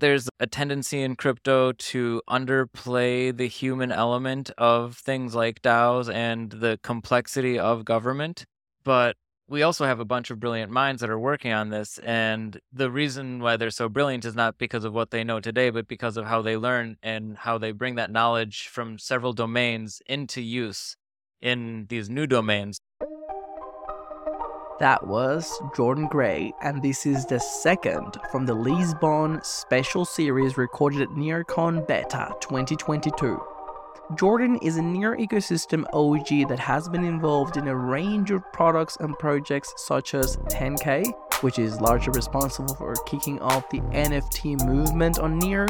There's a tendency in crypto to underplay the human element of things like DAOs and the complexity of government. But we also have a bunch of brilliant minds that are working on this. And the reason why they're so brilliant is not because of what they know today, but because of how they learn and how they bring that knowledge from several domains into use in these new domains. That was Jordan Gray, and this is the second from the Lisbon special series recorded at NearCon Beta 2022. Jordan is a Near ecosystem OG that has been involved in a range of products and projects such as 10K, which is largely responsible for kicking off the NFT movement on Near,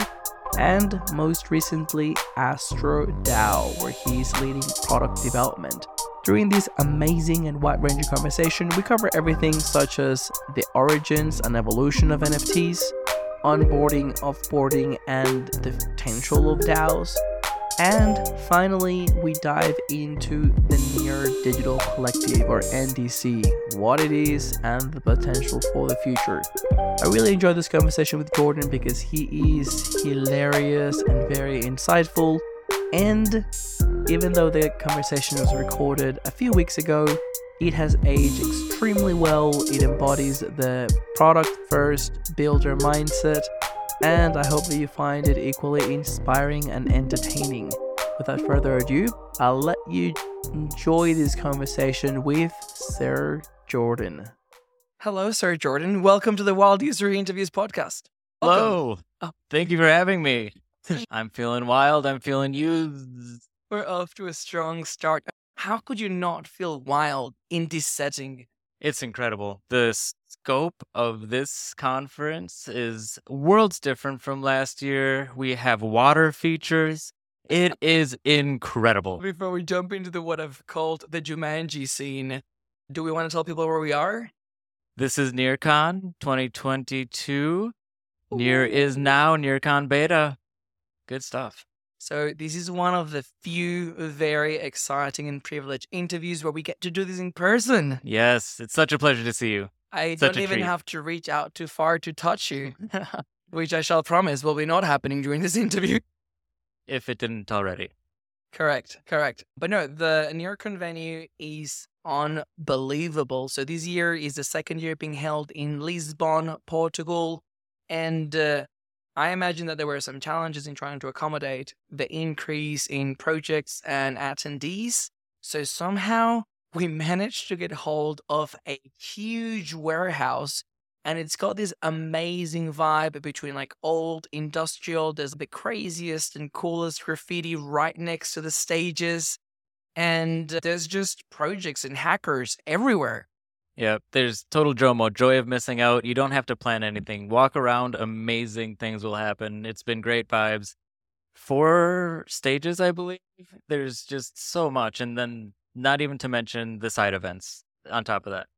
and most recently Astro DAO, where he's leading product development. During this amazing and wide ranging conversation, we cover everything such as the origins and evolution of NFTs, onboarding, offboarding, and the potential of DAOs. And finally, we dive into the Near Digital Collective or NDC, what it is, and the potential for the future. I really enjoyed this conversation with Jordan because he is hilarious and very insightful. And even though the conversation was recorded a few weeks ago, it has aged extremely well. It embodies the product first builder mindset, and I hope that you find it equally inspiring and entertaining. Without further ado, I'll let you enjoy this conversation with Sir Jordan. Hello, Sir Jordan. Welcome to the Wild User Interviews podcast. Welcome. Hello. Oh. Thank you for having me. I'm feeling wild. I'm feeling used. We're off to a strong start. How could you not feel wild in this setting? It's incredible. The scope of this conference is worlds different from last year. We have water features. It is incredible. Before we jump into the what I've called the Jumanji scene, do we want to tell people where we are? This is NearCon 2022. Near is now NearCon Beta. Good stuff. So, this is one of the few very exciting and privileged interviews where we get to do this in person. Yes, it's such a pleasure to see you. I such don't even treat. have to reach out too far to touch you, which I shall promise will be not happening during this interview. If it didn't already. Correct, correct. But no, the NearCon venue is unbelievable. So, this year is the second year being held in Lisbon, Portugal. And uh, I imagine that there were some challenges in trying to accommodate the increase in projects and attendees. So somehow we managed to get hold of a huge warehouse and it's got this amazing vibe between like old industrial there's the craziest and coolest graffiti right next to the stages and uh, there's just projects and hackers everywhere yeah, there's total JOMO, joy of missing out. You don't have to plan anything. Walk around, amazing things will happen. It's been great vibes. Four stages, I believe. There's just so much. And then not even to mention the side events on top of that.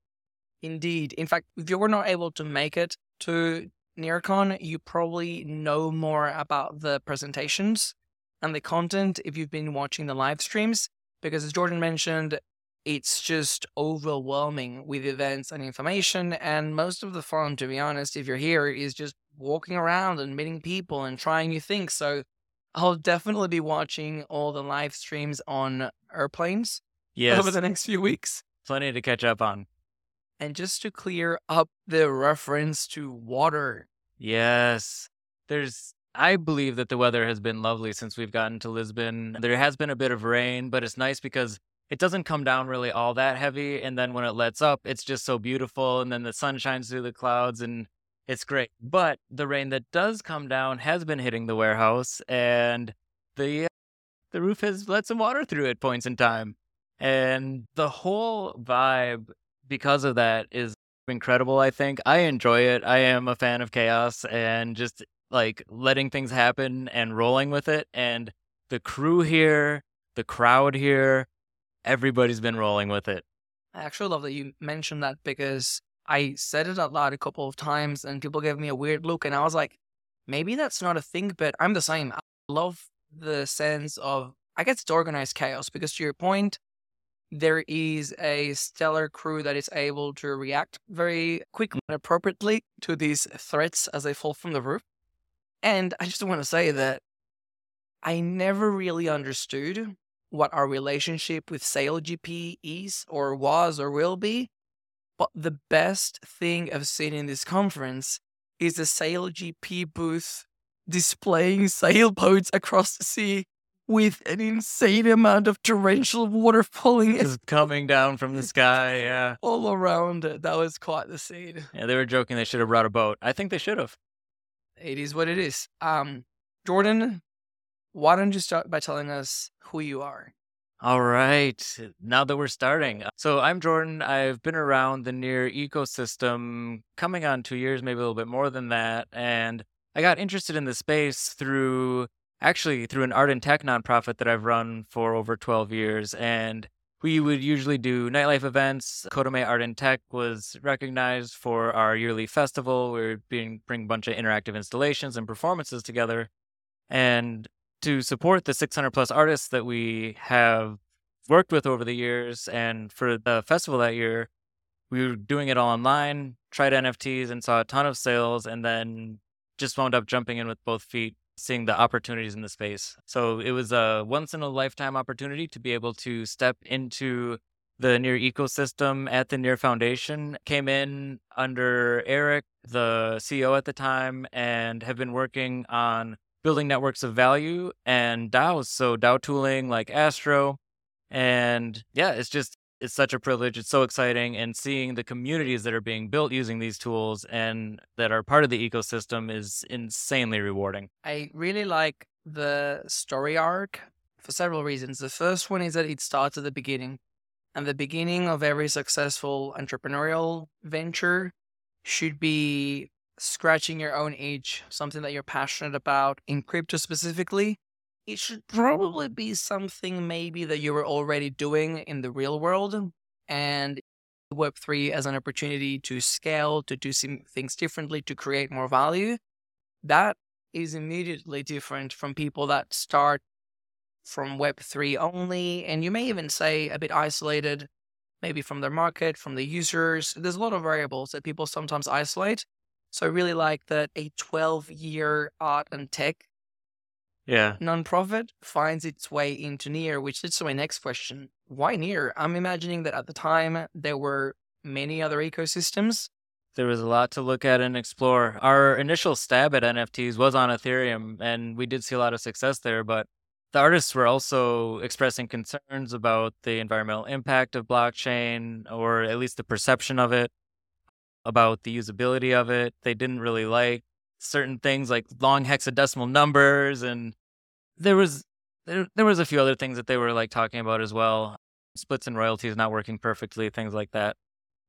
Indeed. In fact, if you were not able to make it to NearCon, you probably know more about the presentations and the content if you've been watching the live streams. Because as Jordan mentioned, it's just overwhelming with events and information. And most of the fun, to be honest, if you're here, is just walking around and meeting people and trying new things. So I'll definitely be watching all the live streams on airplanes yes. over the next few weeks. Plenty to catch up on. And just to clear up the reference to water. Yes. There's I believe that the weather has been lovely since we've gotten to Lisbon. There has been a bit of rain, but it's nice because it doesn't come down really all that heavy. And then when it lets up, it's just so beautiful. And then the sun shines through the clouds and it's great. But the rain that does come down has been hitting the warehouse and the, the roof has let some water through at points in time. And the whole vibe, because of that, is incredible, I think. I enjoy it. I am a fan of chaos and just like letting things happen and rolling with it. And the crew here, the crowd here, everybody's been rolling with it. I actually love that you mentioned that because I said it out loud a couple of times and people gave me a weird look. And I was like, maybe that's not a thing, but I'm the same. I love the sense of, I guess it's organized chaos because to your point, there is a stellar crew that is able to react very quickly and appropriately to these threats as they fall from the roof. And I just want to say that I never really understood what our relationship with SailGP is or was or will be. But the best thing I've seen in this conference is the SailGP booth displaying sailboats across the sea with an insane amount of torrential water falling in Just coming down from the sky. Yeah. all around it. That was quite the scene. Yeah. They were joking they should have brought a boat. I think they should have. It is what it is. Um, Jordan, why don't you start by telling us who you are? All right. Now that we're starting. So I'm Jordan. I've been around the near ecosystem coming on two years, maybe a little bit more than that. And I got interested in the space through actually through an art and tech nonprofit that I've run for over 12 years. And we would usually do nightlife events. CODAME Art and Tech was recognized for our yearly festival. We being bring a bunch of interactive installations and performances together. And to support the 600 plus artists that we have worked with over the years, and for the festival that year, we were doing it all online, tried NFTs and saw a ton of sales, and then just wound up jumping in with both feet seeing the opportunities in the space. So it was a once in a lifetime opportunity to be able to step into the Near ecosystem at the Near Foundation. Came in under Eric, the CEO at the time, and have been working on building networks of value and DAOs. So DAO tooling like Astro. And yeah, it's just it's such a privilege. It's so exciting. And seeing the communities that are being built using these tools and that are part of the ecosystem is insanely rewarding. I really like the story arc for several reasons. The first one is that it starts at the beginning. And the beginning of every successful entrepreneurial venture should be scratching your own itch, something that you're passionate about, in crypto specifically, it should probably be something maybe that you were already doing in the real world and Web3 as an opportunity to scale, to do some things differently, to create more value. That is immediately different from people that start from Web3 only. And you may even say a bit isolated, maybe from their market, from the users. There's a lot of variables that people sometimes isolate. So I really like that a 12 year art and tech yeah. nonprofit finds its way into Near, which leads to my next question. Why Near? I'm imagining that at the time there were many other ecosystems. There was a lot to look at and explore. Our initial stab at NFTs was on Ethereum, and we did see a lot of success there, but the artists were also expressing concerns about the environmental impact of blockchain, or at least the perception of it, about the usability of it. They didn't really like certain things like long hexadecimal numbers and there was there, there was a few other things that they were like talking about as well splits and royalties not working perfectly things like that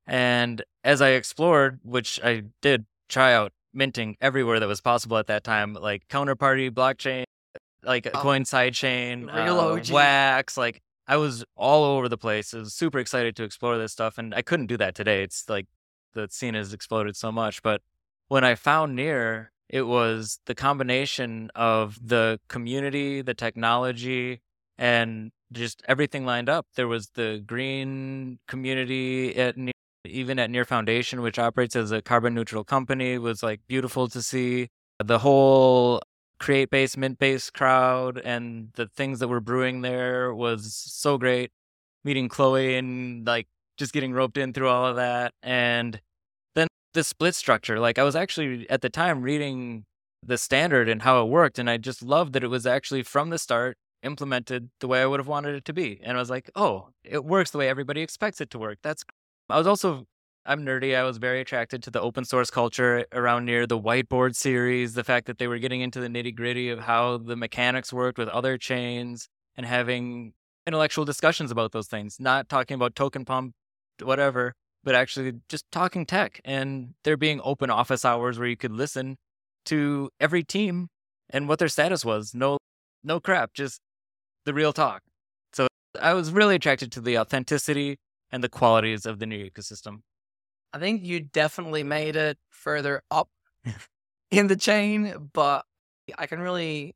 and as i explored which i did try out minting everywhere that was possible at that time like counterparty blockchain like a oh, coin sidechain uh, wax like i was all over the place i was super excited to explore this stuff and i couldn't do that today it's like the scene has exploded so much but when I found Near, it was the combination of the community, the technology, and just everything lined up. There was the green community at Near, even at Near Foundation, which operates as a carbon neutral company, was like beautiful to see. The whole create base, Mintbase crowd and the things that were brewing there was so great. Meeting Chloe and like just getting roped in through all of that. And then the split structure. Like I was actually at the time reading the standard and how it worked, and I just loved that it was actually from the start implemented the way I would have wanted it to be. And I was like, oh, it works the way everybody expects it to work. That's. I was also I'm nerdy. I was very attracted to the open source culture around near the whiteboard series, the fact that they were getting into the nitty gritty of how the mechanics worked with other chains and having intellectual discussions about those things, not talking about token pump, whatever, but actually just talking tech and there being open office hours where you could listen to every team and what their status was. No, no crap, just the real talk. So I was really attracted to the authenticity and the qualities of the new ecosystem. I think you definitely made it further up in the chain, but I can really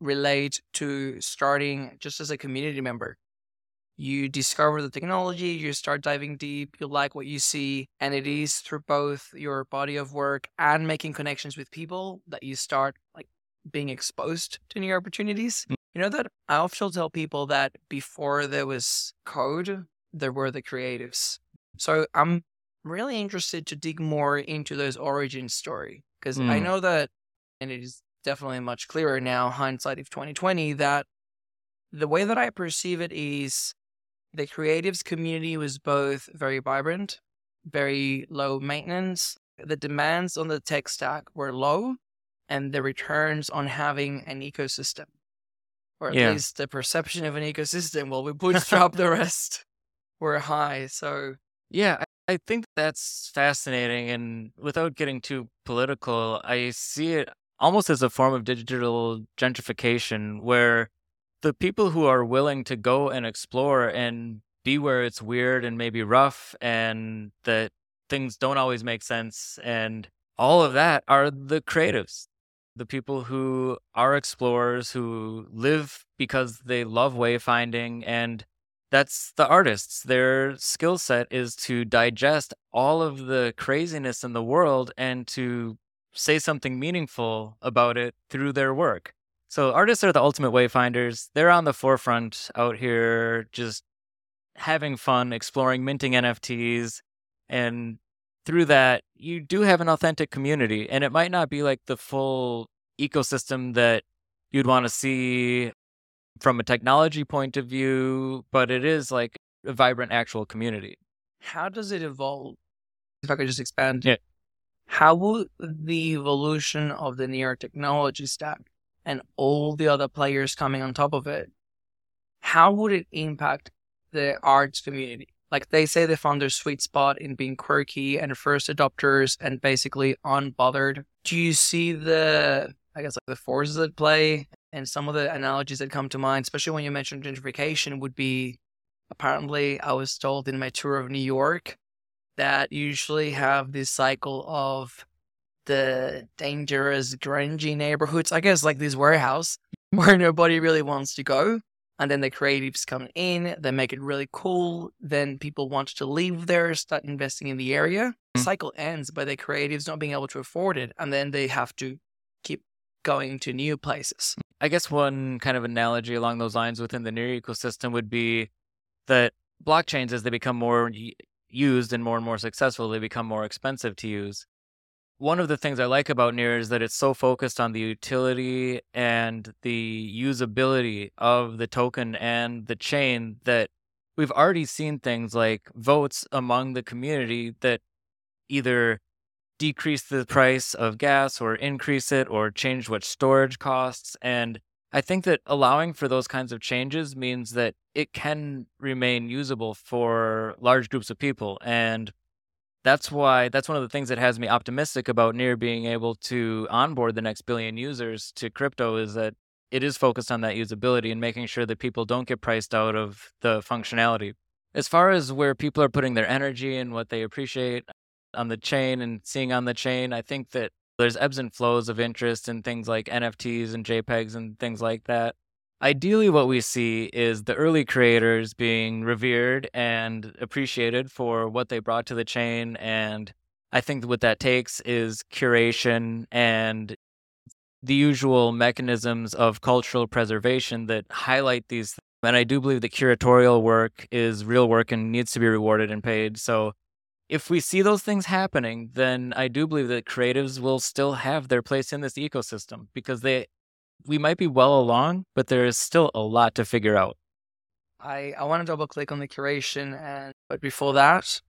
relate to starting just as a community member you discover the technology, you start diving deep, you like what you see, and it is through both your body of work and making connections with people that you start like being exposed to new opportunities. Mm. You know that I often tell people that before there was code, there were the creatives. So I'm really interested to dig more into those origin story because mm. I know that, and it is definitely much clearer now, hindsight of 2020, that the way that I perceive it is the creatives community was both very vibrant, very low maintenance. The demands on the tech stack were low, and the returns on having an ecosystem, or at yeah. least the perception of an ecosystem, while we bootstrap the rest, were high. So, yeah, I think that's fascinating. And without getting too political, I see it almost as a form of digital gentrification where the people who are willing to go and explore and be where it's weird and maybe rough and that things don't always make sense and all of that are the creatives the people who are explorers who live because they love wayfinding and that's the artists. Their skill set is to digest all of the craziness in the world and to say something meaningful about it through their work so artists are the ultimate wayfinders. They're on the forefront out here, just having fun, exploring, minting NFTs, and through that, you do have an authentic community. And it might not be like the full ecosystem that you'd want to see from a technology point of view, but it is like a vibrant actual community. How does it evolve? If I could just expand. Yeah. How will the evolution of the Near technology stack and all the other players coming on top of it, how would it impact the arts community? Like they say they found their sweet spot in being quirky and first adopters and basically unbothered. Do you see the, I guess, like the forces at play? And some of the analogies that come to mind, especially when you mentioned gentrification, would be apparently, I was told in my tour of New York that usually have this cycle of the dangerous, grungy neighborhoods. I guess like this warehouse where nobody really wants to go. And then the creatives come in, they make it really cool. Then people want to leave there, start investing in the area. Mm-hmm. cycle ends by the creatives not being able to afford it. And then they have to keep going to new places. I guess one kind of analogy along those lines within the near ecosystem would be that blockchains, as they become more used and more and more successful, they become more expensive to use one of the things I like about Near is that it's so focused on the utility and the usability of the token and the chain that we've already seen things like votes among the community that either decrease the price of gas or increase it or change what storage costs. And I think that allowing for those kinds of changes means that it can remain usable for large groups of people. And that's why that's one of the things that has me optimistic about near being able to onboard the next billion users to crypto is that it is focused on that usability and making sure that people don't get priced out of the functionality. As far as where people are putting their energy and what they appreciate on the chain and seeing on the chain, I think that there's ebbs and flows of interest in things like NFTs and JPEGs and things like that. Ideally, what we see is the early creators being revered and appreciated for what they brought to the chain. And I think what that takes is curation and the usual mechanisms of cultural preservation that highlight these. And I do believe that curatorial work is real work and needs to be rewarded and paid. So if we see those things happening, then I do believe that creatives will still have their place in this ecosystem because they we might be well along, but there is still a lot to figure out. I, I want to double click on the curation and but before that,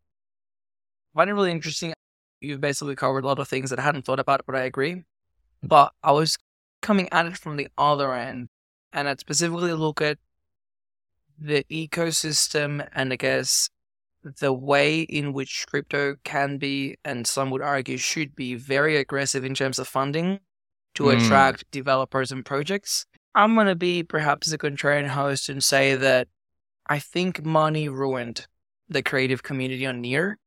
I find it really interesting. You've basically covered a lot of things that I hadn't thought about, but I agree. But I was coming at it from the other end, and I'd specifically look at the ecosystem and I guess the way in which crypto can be, and some would argue should be, very aggressive in terms of funding to mm. attract developers and projects. I'm going to be perhaps a contrarian host and say that I think money ruined the creative community on Near.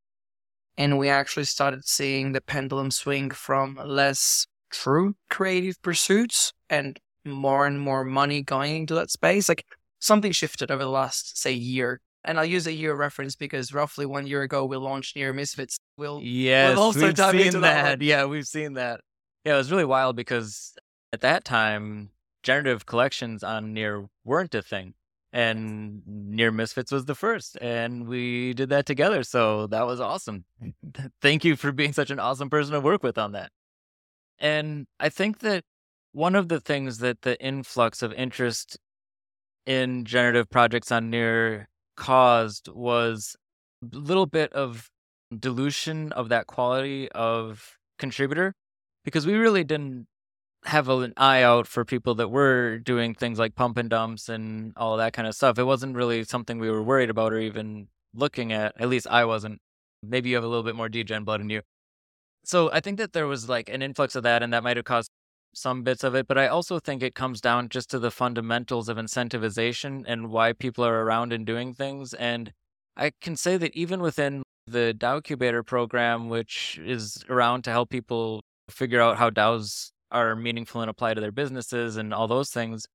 And we actually started seeing the pendulum swing from less true creative pursuits and more and more money going into that space. Like something shifted over the last, say, year. And I'll use a year reference because roughly one year ago we launched Near Misfits. We'll yes, we'll also we've dive seen into that. that. Yeah, we've seen that. Yeah, it was really wild because at that time, generative collections on Near weren't a thing, and Near Misfits was the first, and we did that together. So that was awesome. Thank you for being such an awesome person to work with on that. And I think that one of the things that the influx of interest in generative projects on Near caused was a little bit of dilution of that quality of contributor because we really didn't have an eye out for people that were doing things like pump and dumps and all that kind of stuff. It wasn't really something we were worried about or even looking at. At least I wasn't. Maybe you have a little bit more degen blood in you. So I think that there was like an influx of that, and that might have caused some bits of it. But I also think it comes down just to the fundamentals of incentivization and why people are around and doing things. And I can say that even within the DAOcubator program, which is around to help people figure out how DAOs are meaningful and apply to their businesses and all those things.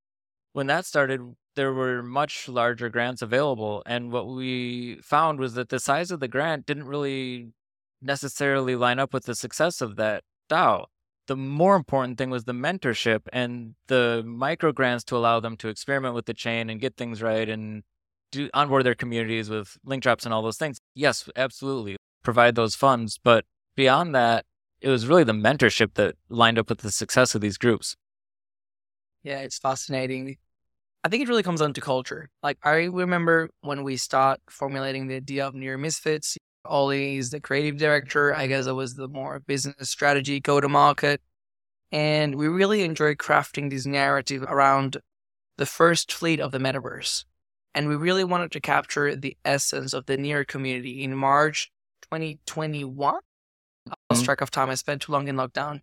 When that started, there were much larger grants available. And what we found was that the size of the grant didn't really necessarily line up with the success of that DAO. The more important thing was the mentorship and the micro grants to allow them to experiment with the chain and get things right and do onboard their communities with link drops and all those things. Yes, absolutely. Provide those funds. But beyond that, it was really the mentorship that lined up with the success of these groups. Yeah, it's fascinating. I think it really comes down to culture. Like I remember when we start formulating the idea of Near Misfits, Ollie is the creative director. I guess I was the more business strategy, go to market. And we really enjoyed crafting this narrative around the first fleet of the metaverse. And we really wanted to capture the essence of the Near community in March 2021. I lost Mhm. track of time. I spent too long in lockdown.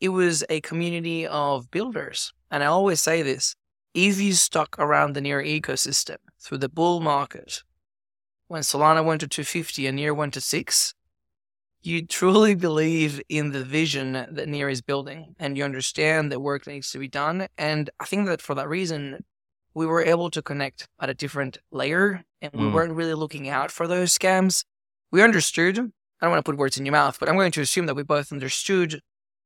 It was a community of builders. And I always say this if you stuck around the Near ecosystem through the bull market, when Solana went to 250 and Near went to six, you truly believe in the vision that Near is building and you understand that work needs to be done. And I think that for that reason, we were able to connect at a different layer and we Mm. weren't really looking out for those scams. We understood, I don't want to put words in your mouth, but I'm going to assume that we both understood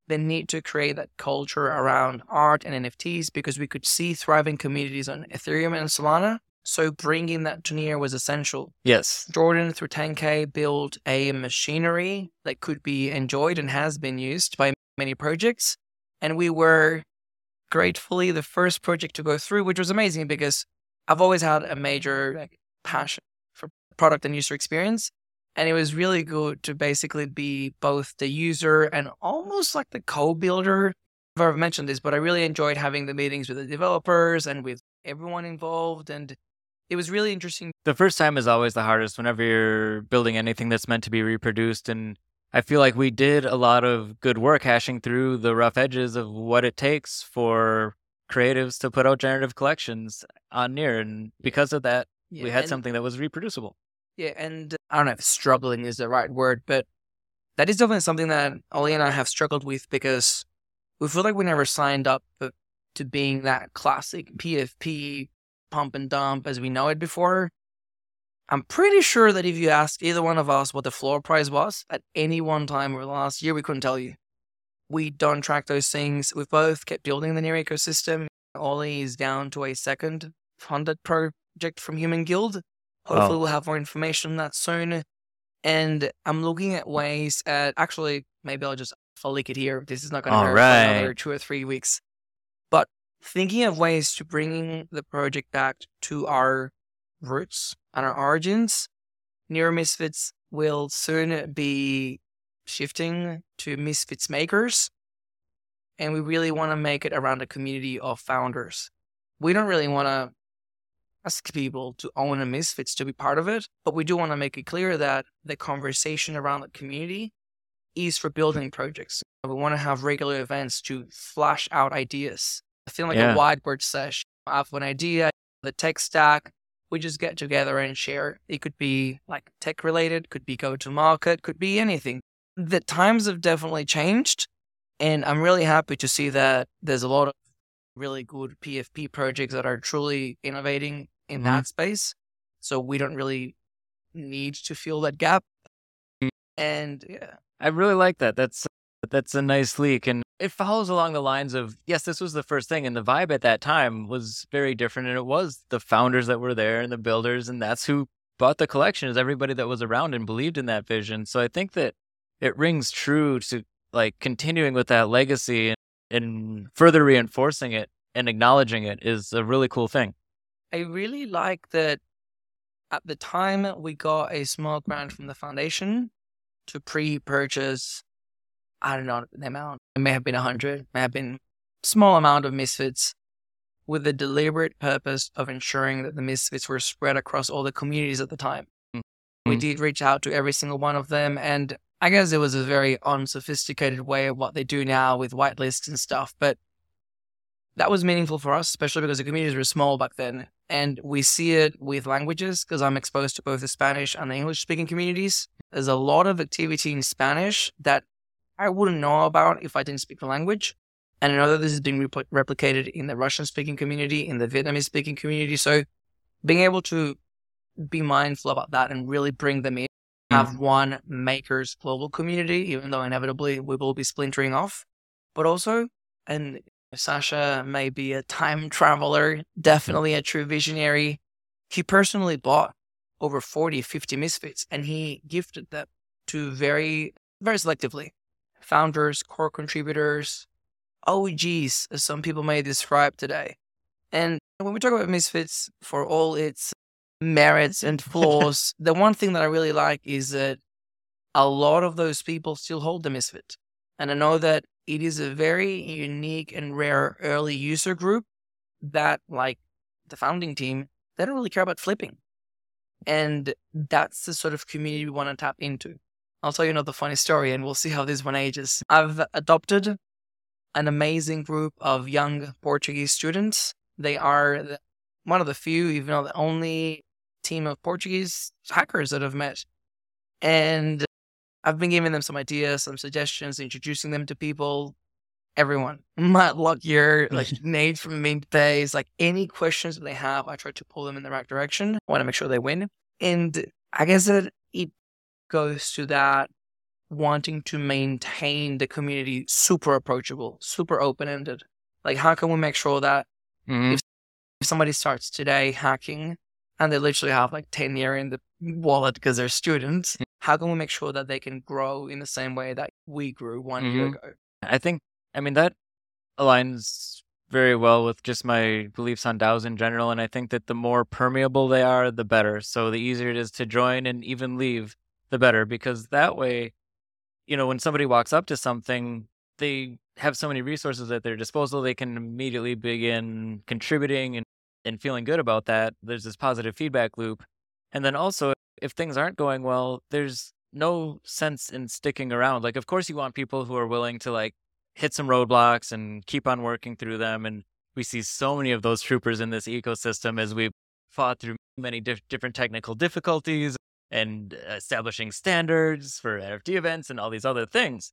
the need to create that culture around art and NFTs because we could see thriving communities on Ethereum and Solana. So bringing that to Near was essential. Yes. Jordan through 10K built a machinery that could be enjoyed and has been used by many projects. And we were gratefully the first project to go through, which was amazing because I've always had a major like, passion for product and user experience. And it was really good to basically be both the user and almost like the co-builder. I've mentioned this, but I really enjoyed having the meetings with the developers and with everyone involved. And it was really interesting The first time is always the hardest whenever you're building anything that's meant to be reproduced. And I feel like we did a lot of good work hashing through the rough edges of what it takes for creatives to put out generative collections on Near. And because of that, Yeah, we had something that was reproducible. Yeah, and I don't know if struggling is the right word, but that is definitely something that Ollie and I have struggled with because we feel like we never signed up to- being that classic PFP pump and dump as we know it before. I'm pretty sure that if you asked either one of us what the floor price was at any one time over the last year, we couldn't tell you. We don't track those things. We've both kept building the near ecosystem. Ollie is down to a second funded project from Human Guild. Oh. Hopefully, Wow. we'll have more information on that soon. And I'm looking at ways at actually, maybe I'll just I'll leak it here. This is not going to hurt for another two or three weeks. But thinking of ways to bringing the project back to our roots and our origins, Near Misfits will soon be shifting to Misfits Makers. And we really want to make it around a community of founders. We don't really want to ask people to own a Misfits to be part of it, but we do want to make it clear that the conversation around the community is for building projects. We want to have regular events to flash out ideas. I feel like Yeah. a whiteboard session. I have an idea, the tech stack. We just get together and share. It could be like tech related, could be go to market, could be anything. The times have definitely changed. And I'm really happy to see that there's a lot of really good PFP projects that are truly innovating in Mhm. that space. So we don't really need to fill that gap. And yeah, I really like that. That's that's a nice leak, and it follows along the lines of yes, this was the first thing, and the vibe at that time was very different, and it was the founders that were there and the builders, and that's who bought the collection is everybody that was around and believed in that vision. So I think that it rings true to like continuing with that legacy and, further reinforcing it and acknowledging it is a really cool thing. I really like that at the time we got a small grant from the foundation to pre-purchase I don't know the amount. It may have been a hundred, may have been small amount of misfits with the deliberate purpose of ensuring that the misfits were spread across all the communities at the time. We Mhm. did reach out to every single one of them and I guess it was a very unsophisticated way of what they do now with whitelists and stuff, but that was meaningful for us, especially because the communities were small back then. And we see it with languages because I'm exposed to both the Spanish and the English speaking communities. There's a lot of activity in Spanish that I wouldn't know about if I didn't speak the language. And I know that this is being repl- replicated in the Russian speaking community, in the Vietnamese speaking community. So being able to be mindful about that and really bring them in, have mm-hmm. one makers global community, even though inevitably we will be splintering off, but also, and Sasha may be a time traveler, definitely a true visionary. He personally bought over 40, 50 misfits and he gifted them to very, very selectively founders, core contributors, OGs, as some people may describe today. And when we talk about misfits, for all its merits and flaws, the one thing that I really like is that a lot of those people still hold the misfit. And I know that it is a very unique and rare early user group that, like the founding team, they don't really care about flipping. And that's the sort of community we want to tap into. I'll tell you another funny story and we'll see how this one ages. I've adopted an amazing group of young Portuguese students. They are one of the few, even though the only team of Portuguese hackers that I've met. And I've been giving them some ideas, some suggestions, introducing them to people, everyone. Matt Lockyer, like Nate from Mintbase, like any questions that they have, I try to pull them in the right direction. I want to make sure they win. And I guess that it goes to that wanting to maintain the community super approachable, super open ended. Like, how can we make sure that Mhm. if somebody starts today hacking and they literally have like 10 year in the wallet because they're students, how can we make sure that they can grow in the same way that we grew one year Mhm. ago? I think, I mean, that aligns very well with just my beliefs on DAOs in general. And I think that the more permeable they are, the better. So the easier it is to join and even leave, the better. Because that way, you know, when somebody walks up to something, they have so many resources at their disposal, they can immediately begin contributing and, and feeling good about that. There's this positive feedback loop. And then also, if things aren't going well, there's no sense in sticking around. Like, of course, you want people who are willing to like hit some roadblocks and keep on working through them. And we see so many of those troopers in this ecosystem as we fought through many diff- different technical difficulties and uh, establishing standards for NFT events and all these other things.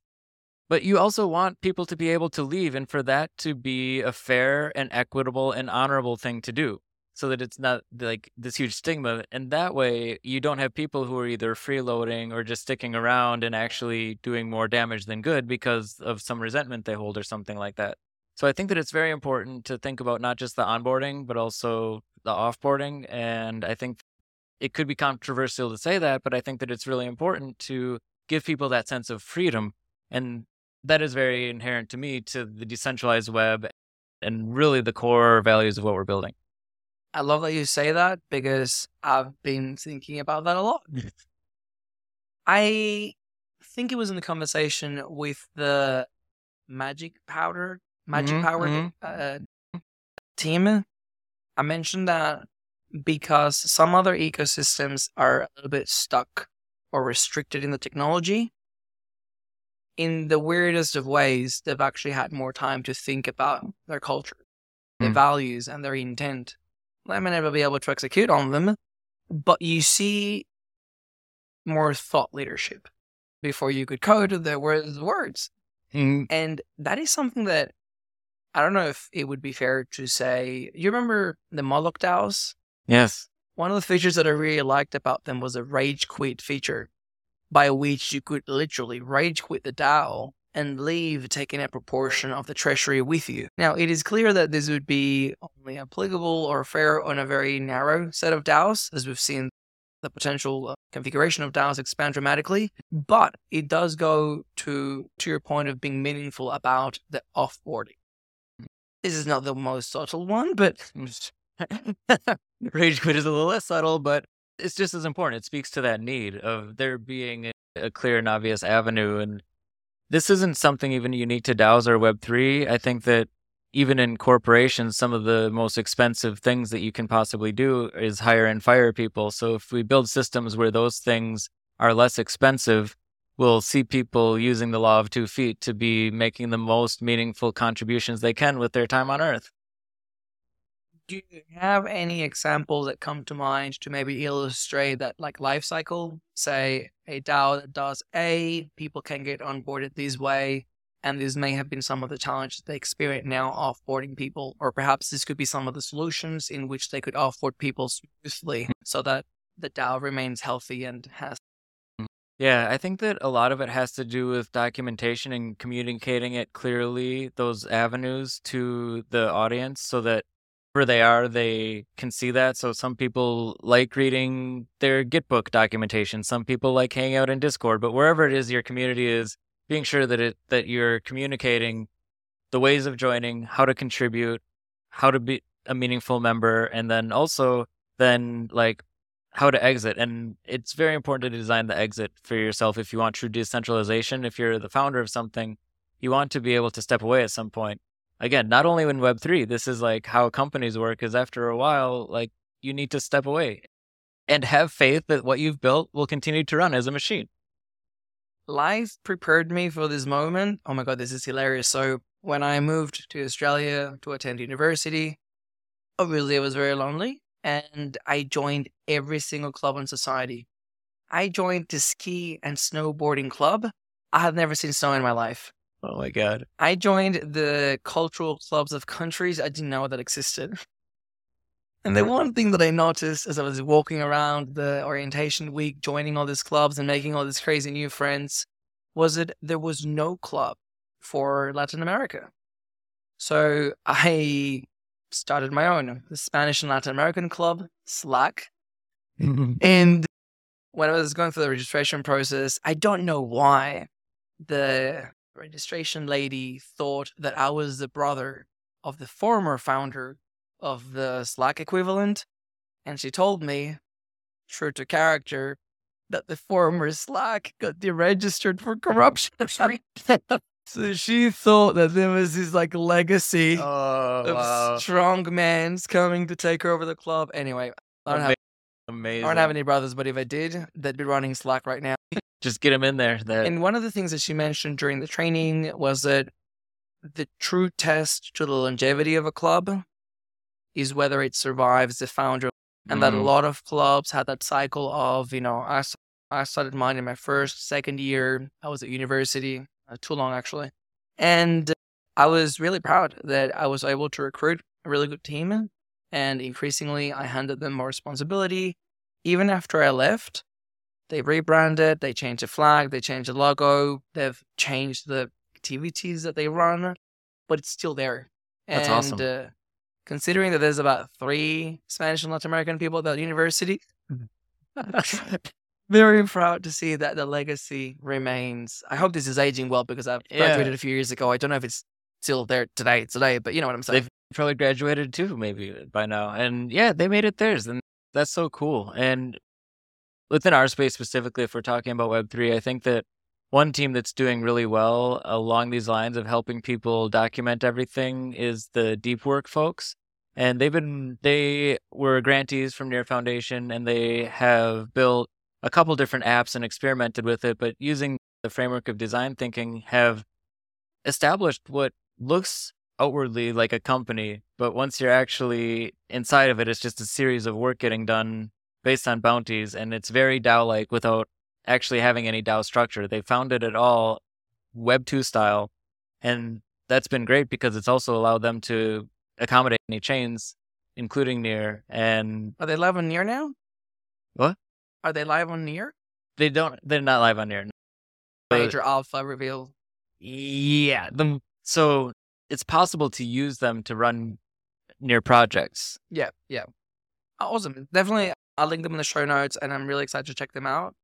But you also want people to be able to leave and for that to be a fair and equitable and honorable thing to do so that it's not like this huge stigma. And that way, you don't have people who are either freeloading or just sticking around and actually doing more damage than good because of some resentment they hold or something like that. So I think that it's very important to think about not just the onboarding, but also the offboarding. And I think it could be controversial to say that, but I think that it's really important to give people that sense of freedom. And that is very inherent to me to the decentralized web and really the core values of what we're building. I love that you say that because I've been thinking about that a lot. I think it was in the conversation with the Magic Powder, Magic Mhm, Power mhm. uh, team. I mentioned that because some other ecosystems are a little bit stuck or restricted in the technology. In the weirdest of ways, they've actually had more time to think about their culture, their Mm. values, and their intent. They may never be able to execute on them, but you see more thought leadership. Before you could code, there were words. Mm, And that is something that I don't know if it would be fair to say, you remember the Moloch DAOs? Yes. One of the features that I really liked about them was a rage quit feature, by which you could literally rage quit the DAO and leave taking a proportion of the treasury with you. Now, it is clear that this would be only applicable or fair on a very narrow set of DAOs, as we've seen the potential uh, configuration of DAOs expand dramatically, but it does go to to your point of being meaningful about the offboarding. This is not the most subtle one, but rage quit is a little less subtle, but it's just as important. It speaks to that need of there being a clear and obvious avenue. And this isn't something even unique to DAOs or Web3. I think that even in corporations, some of the most expensive things that you can possibly do is hire and fire people. So if we build systems where those things are less expensive, we'll see people using the law of two feet to be making the most meaningful contributions they can with their time on Earth. Do you have any examples that come to mind to maybe illustrate that like life cycle? Say a DAO that does A, people can get onboarded this way, and these may have been some of the challenges they experience now offboarding people, or perhaps this could be some of the solutions in which they could offboard people smoothly hmm. so that the DAO remains healthy and has. Yeah, I think that a lot of it has to do with documentation and communicating it clearly, those avenues to the audience so that where they are, they can see that. So some people like reading their Gitbook documentation. Some people like hanging out in Discord. But wherever it is your community is, being sure that it that you're communicating the ways of joining, how to contribute, how to be a meaningful member, and then also then like how to exit. And it's very important to design the exit for yourself if you want true decentralization. If you're the founder of something, you want to be able to step away at some point. Again, not only in Web3, this is like how companies work, is after a while, like you need to step away and have faith that what you've built will continue to run as a machine life prepared me for this moment. Oh my God, this is hilarious. So, when I moved to Australia to attend university, obviously I was very lonely and I joined every single club in society. I joined the ski and snowboarding club. I had never seen snow in my life. Oh my God. I joined the cultural clubs of countries I didn't know that existed. And the mm-hmm. one thing that I noticed as I was walking around the orientation week, joining all these clubs and making all these crazy new friends, was that there was no club for Latin America. So I started my own, the Spanish and Latin American club, Slack. Mm-hmm. and when I was going through the registration process, I don't know why the registration lady thought that I was the brother of the former founder of the Slack equivalent, and she told me, true to character, that the former Slack got deregistered for corruption. so she thought that there was this like legacy oh, of wow. strong mans coming to take over the club. Anyway, I don't have Amazing. I don't have any brothers, but if I did, they'd be running Slack right now. Just get them in there. That... And one of the things that she mentioned during the training was that the true test to the longevity of a club is whether it survives the founder. And mm. that a mm. lot of clubs had that cycle of, you know, I, I started mine in my first, second year. I was at university, uh, too long actually. And I was really proud that I was able to recruit a really good team. And increasingly, I handed them more responsibility. Even after I left, they rebranded, they changed the flag, they changed the logo, they've changed the activities that they run, but it's still there. That's and, awesome. Uh, considering that there's about three Spanish and Latin American people at that university, very proud to see that the legacy remains. I hope this is aging well because I graduated yeah. a few years ago. I don't know if it's still there today, today, but you know what I'm saying. They've probably graduated too, maybe by now. And yeah, they made it theirs. And that's so cool. And within our space specifically, if we're talking about Web3, I think that one team that's doing really well along these lines of helping people document everything is the deep work folks. And they've been they were grantees from near foundation and they have built a couple different apps and experimented with it but using the framework of design thinking have established what looks outwardly like a company but once you're actually inside of it it's just a series of work getting done based on bounties and it's very dao like without actually having any DAO structure. They founded it at all Web 2 style. And that's been great because it's also allowed them to accommodate any chains, including Near. And Are they live on Near now? What? Are they live on Near? they don't, they're not live on Near. But- Major alpha reveal. Yeah. The, so it's possible to use them to run near projects. Yeah, yeah. Awesome. Definitely, I'll link them in the show notes, and I'm really excited to check them out.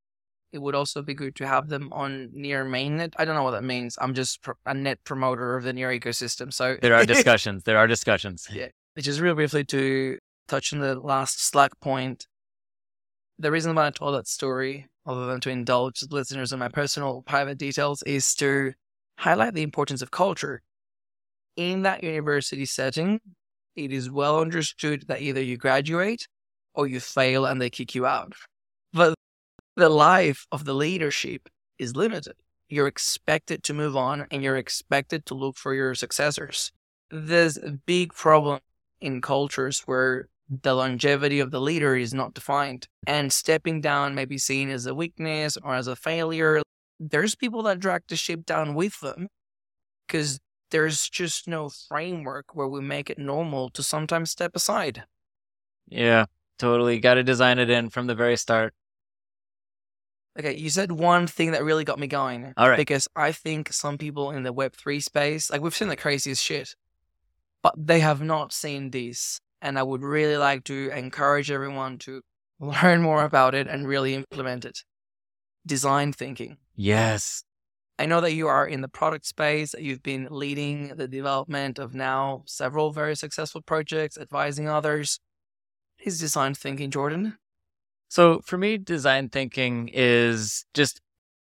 It would also be good to have them on near mainnet. I don't know what that means. I'm just a net promoter of the near ecosystem. So There are discussions. there are discussions. Yeah. Just real briefly to touch on the last Slack point. The reason why I told that story, other than to indulge listeners in my personal private details, is to highlight the importance of culture. In that university setting, it is well understood that either you graduate or you fail and they kick you out. But the life of the leadership is limited. You're expected to move on and you're expected to look for your successors. There's a big problem in cultures where the longevity of the leader is not defined and stepping down may be seen as a weakness or as a failure. There's people that drag the ship down with them because there's just no framework where we make it normal to sometimes step aside. Yeah, totally. Got to design it in from the very start. Okay, you said one thing that really got me going. All right. Because I think some people in the Web3 space, like we've seen the craziest shit, but they have not seen this. And I would really like to encourage everyone to learn more about it and really implement it. Design thinking. Yes. I know that you are in the product space, you've been leading the development of now several very successful projects, advising others. Is design thinking, Jordan? So for me, design thinking is just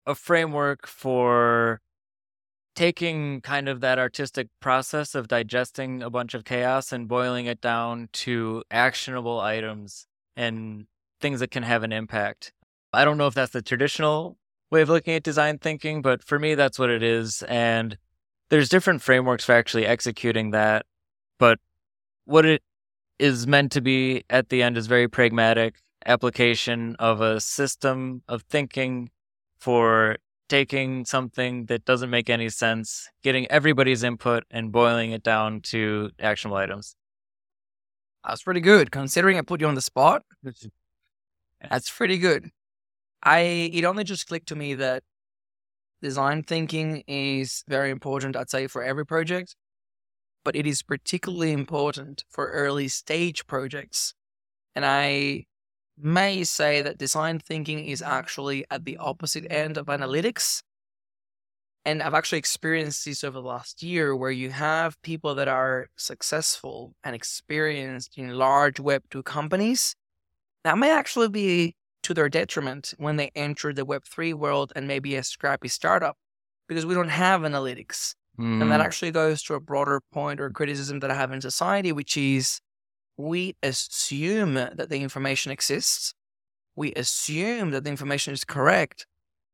a framework for taking kind of that artistic process of digesting a bunch of chaos and boiling it down to actionable items and things that can have an impact. I don't know if that's the traditional way of looking at design thinking, but for me, that's what it is. And there's different frameworks for actually executing that. But what it is meant to be at the end is very pragmatic application of a system of thinking for taking something that doesn't make any sense, getting everybody's input and boiling it down to actionable items. That's pretty good. Considering I put you on the spot, that's pretty good. I it only just clicked to me that design thinking is very important, I'd say, for every project, but it is particularly important for early stage projects. And I may say that design thinking is actually at the opposite end of analytics. And I've actually experienced this over the last year where you have people that are successful and experienced in large Web2 companies. That may actually be to their detriment when they enter the Web3 world and maybe a scrappy startup because we don't have analytics. And that Mm, actually goes to a broader point or criticism that I have in society, which is we assume that the information exists. We assume that the information is correct.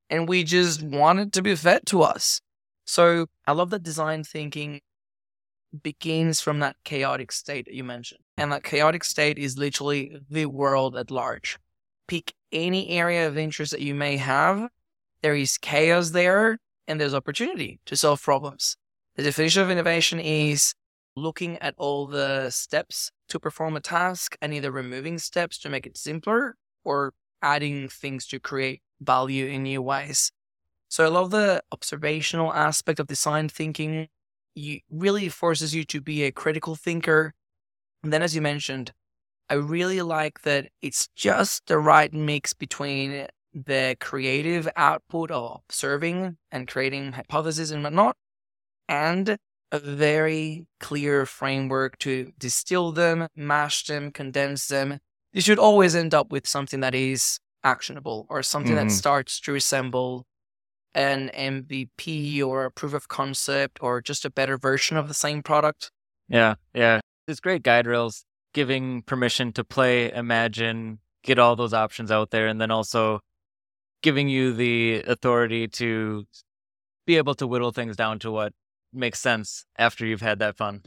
And we just want it to be fed to us. So I love that design thinking begins from that chaotic state that you mentioned. And that chaotic state is literally the world at large. Pick any area of interest that you may have. There is chaos there and there's opportunity to solve problems. The definition of innovation is looking at all the steps to perform a task and either removing steps to make it simpler or adding things to create value in new ways. So I love the observational aspect of design thinking. You really forces you to be a critical thinker. And then as you mentioned, I really like that it's just the right mix between the creative output of observing and creating hypotheses and whatnot, and a very clear framework to distill them, mash them, condense them. You should always end up with something that is actionable or something that Mhm. starts to resemble an MVP or a proof of concept or just a better version of the same product. yeah, yeah. It's great guide rails giving permission to play, imagine, get all those options out there, and then also giving you the authority to be able to whittle things down to what makes sense after you've had that fun.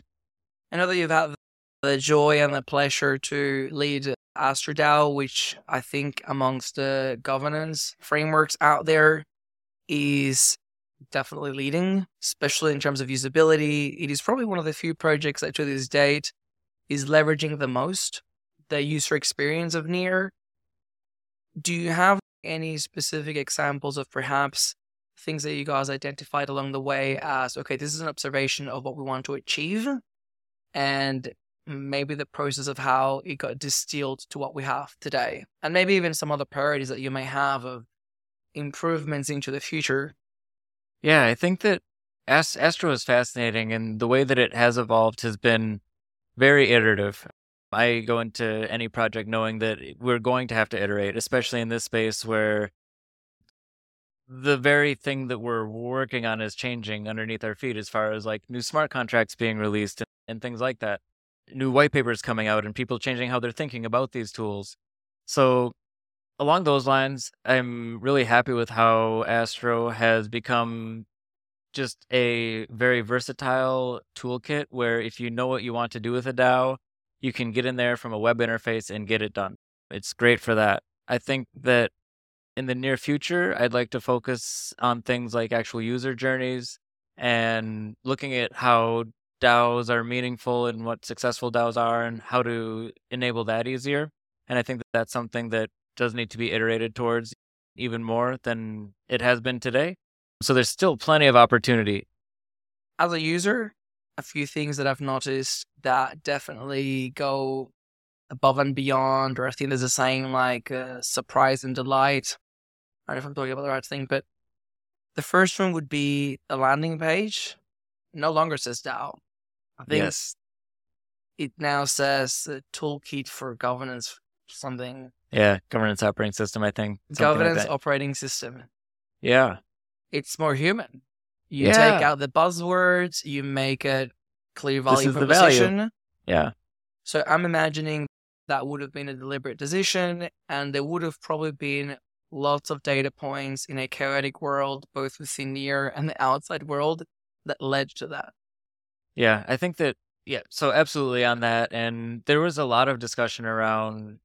I know that you've had the joy and the pleasure to lead AstroDAO, which I think amongst the governance frameworks out there is definitely leading, especially in terms of usability. It is probably one of the few projects that to this date is leveraging the most the user experience of Near. Do you have any specific examples of perhaps things that you guys identified along the way as okay, this is an observation of what we want to achieve, and maybe the process of how it got distilled to what we have today, and maybe even some other priorities that you may have of improvements into the future. Yeah, I think that Astro is fascinating, and the way that it has evolved has been very iterative. I go into any project knowing that we're going to have to iterate, especially in this space where the very thing that we're working on is changing underneath our feet as far as like new smart contracts being released and, and things like that. New white papers coming out and people changing how they're thinking about these tools. So along those lines, I'm really happy with how Astro has become just a very versatile toolkit where if you know what you want to do with a DAO, you can get in there from a web interface and get it done. It's great for that. I think that in the near future, I'd like to focus on things like actual user journeys and looking at how DAOs are meaningful and what successful DAOs are and how to enable that easier. And I think that that's something that does need to be iterated towards even more than it has been today. So there's still plenty of opportunity. As a user, a few things that I've noticed that definitely go above and beyond, or I think there's a saying like uh, surprise and delight. I don't know if I'm talking about the right thing, but the first one would be a landing page. No longer says DAO. I think Yes. it now says the toolkit for governance something. Yeah. Governance operating system, I think. something like governance operating system. yeah. It's more human. You Yeah. take out the buzzwords, you make it clear value proposition. Yeah. So I'm imagining that would have been a deliberate decision, and there would have probably been lots of data points in a chaotic world, both within near and the outside world, that led to that. Yeah, I think that yeah, so absolutely on that and there was a lot of discussion around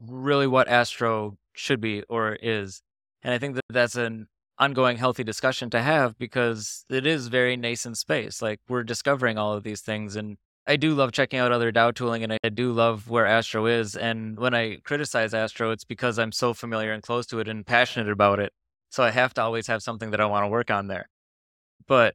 really what Astro should be or is. And I think that that's an ongoing healthy discussion to have because it is very nascent space. Like we're discovering all of these things and I do love checking out other DAO tooling and I do love where Astro is and when I criticize Astro it's because I'm so familiar and close to it and passionate about it. So I have to always have something that I want to work on there. But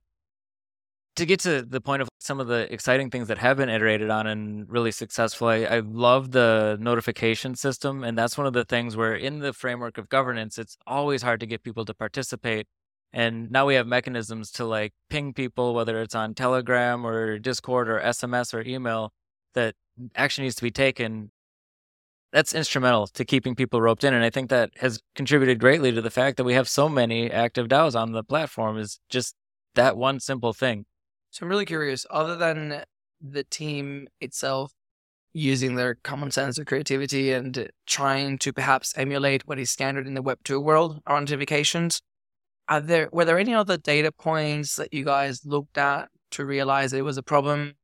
to get to the point of some of the exciting things that have been iterated on and really successful, I, I love the notification system. And that's one of the things where, in the framework of governance, it's always hard to get people to participate. And now we have mechanisms to like ping people, whether it's on Telegram or Discord or SMS or email, that action needs to be taken. That's instrumental to keeping people roped in. And I think that has contributed greatly to the fact that we have so many active DAOs on the platform, is just that one simple thing. So I'm really curious, other than the team itself using their common sense or creativity and trying to perhaps emulate what is standard in the Web 2 world around notifications, are there were there any other data points that you guys looked at to realize it was a problem?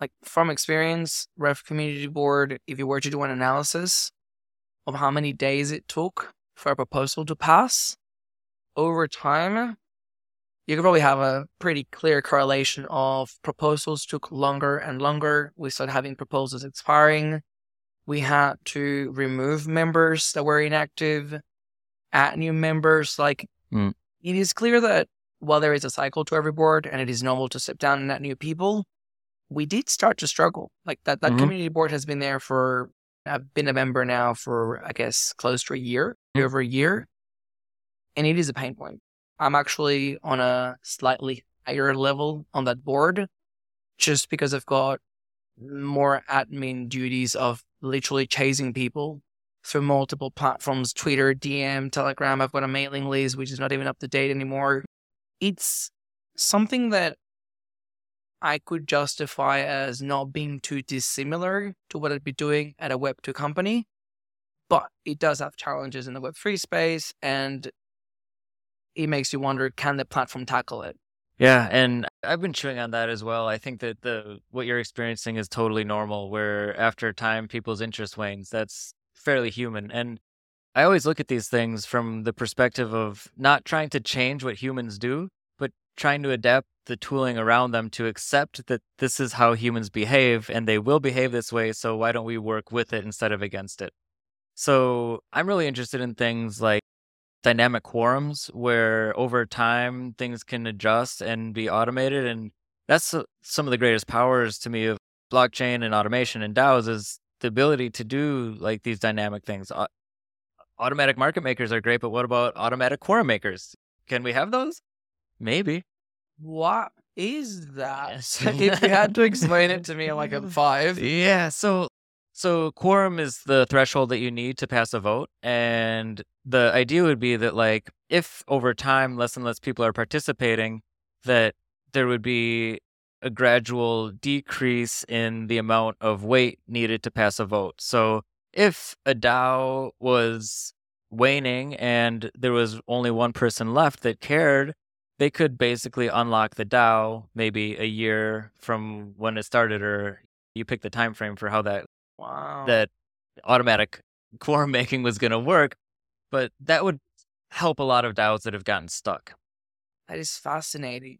Like from experience, Ref Community Board, if you were to do an analysis of how many days it took for a proposal to pass over time, you could probably have a pretty clear correlation of proposals took longer and longer. We started having proposals expiring. We had to remove members that were inactive, add new members. Like Mm. it is clear that while there is a cycle to every board and it is normal to step down and add new people, we did start to struggle. Like that that Mhm. community board has been there for I've been a member now for I guess close to a year, Mm. over a year. And it is a pain point. I'm actually on a slightly higher level on that board just because I've got more admin duties of literally chasing people through multiple platforms Twitter, DM, Telegram. I've got a mailing list, which is not even up to date anymore. It's something that I could justify as not being too dissimilar to what I'd be doing at a Web2 company. But it does have challenges in the Web3 space, and it makes you wonder can the platform tackle it? Yeah, and I've been chewing on that as well. I think that the what you're experiencing is totally normal where after time people's interest wanes. That's fairly human. And I always look at these things from the perspective of not trying to change what humans do, but trying to adapt the tooling around them to accept that this is how humans behave and they will behave this way. So why don't we work with it instead of against it? So I'm really interested in things like dynamic quorums where over time things can adjust and be automated. And that's uh, some of the greatest powers to me of blockchain and automation and DAOs is the ability to do like these dynamic things automatic market makers are great, but what about automatic quorum makers? Can we have those? Maybe. What is that? if you had to explain it to me like a five. Yeah. So so quorum is the threshold that you need to pass a vote. And the idea would be that like if over time less and less people are participating, that there would be a gradual decrease in the amount of weight needed to pass a vote. So if a DAO was waning and there was only one person left that cared, they could basically unlock the DAO maybe a year from when it started, or you pick the time frame for how that wow. that automatic quorum making was going to work. But that would help a lot of DAOs that have gotten stuck. That is fascinating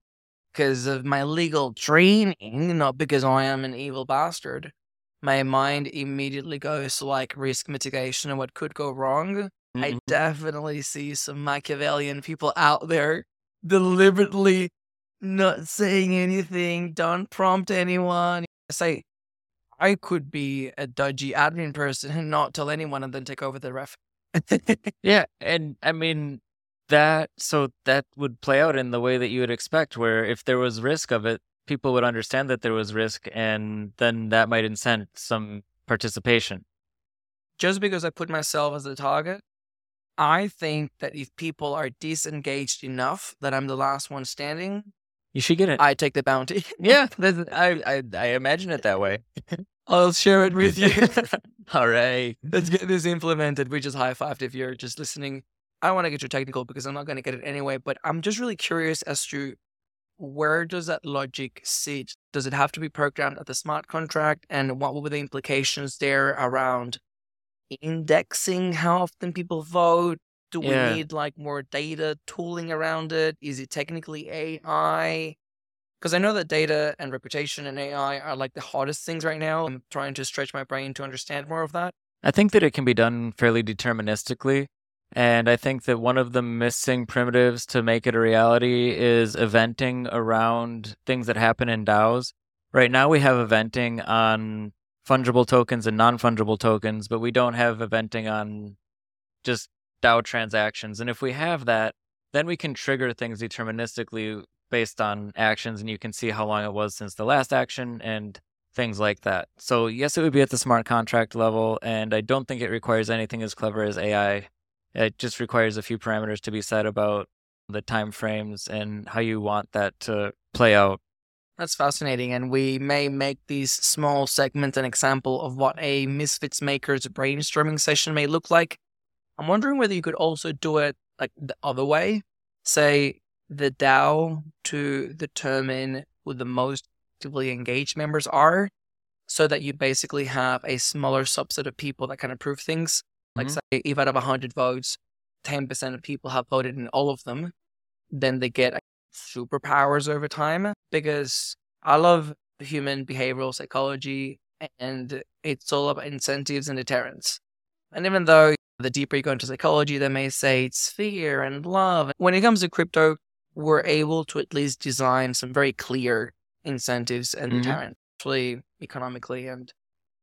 because of my legal training, not because I am an evil bastard my mind immediately goes to like risk mitigation and what could go wrong. Mm-hmm. I definitely see some Machiavellian people out there deliberately not saying anything, don't prompt anyone. Say, I could be a dodgy admin person and not tell anyone and then take over the ref. yeah. And I mean, that, so that would play out in the way that you would expect, where if there was risk of it, people would understand that there was risk and then that might incent some participation. Just because I put myself as a target, I think that if people are disengaged enough that I'm the last one standing, you should get it. I take the bounty. yeah, I, I I imagine it that way. I'll share it with you. All right. Let's get this implemented. We just high fived if you're just listening. I don't want to get too technical because I'm not going to get it anyway, but I'm just really curious as to where does that logic sit? Does it have to be programmed at the smart contract? And what will be the implications there around indexing how often people vote? Do we yeah. need like more data tooling around it? Is it technically AI? Because I know that data and reputation and AI are like the hottest things right now. I'm trying to stretch my brain to understand more of that. I think that it can be done fairly deterministically. And I think that one of the missing primitives to make it a reality is eventing around things that happen in DAOs. Right now, we have eventing on fungible tokens and non fungible tokens, but we don't have eventing on just DAO transactions. And if we have that, then we can trigger things deterministically based on actions, and you can see how long it was since the last action and things like that. So, yes, it would be at the smart contract level, and I don't think it requires anything as clever as AI it just requires a few parameters to be set about the time frames and how you want that to play out. That's fascinating. And we may make these small segments an example of what a Misfits Makers brainstorming session may look like. I'm wondering whether you could also do it like the other way. Say the DAO to determine who the most actively engaged members are, so that you basically have a smaller subset of people that can approve things like, mm-hmm. say, if out of 100 votes, 10% of people have voted in all of them, then they get superpowers over time. Because I love human behavioral psychology and it's all about incentives and deterrence. And even though the deeper you go into psychology, they may say it's fear and love. When it comes to crypto, we're able to at least design some very clear incentives and mm-hmm. actually economically. And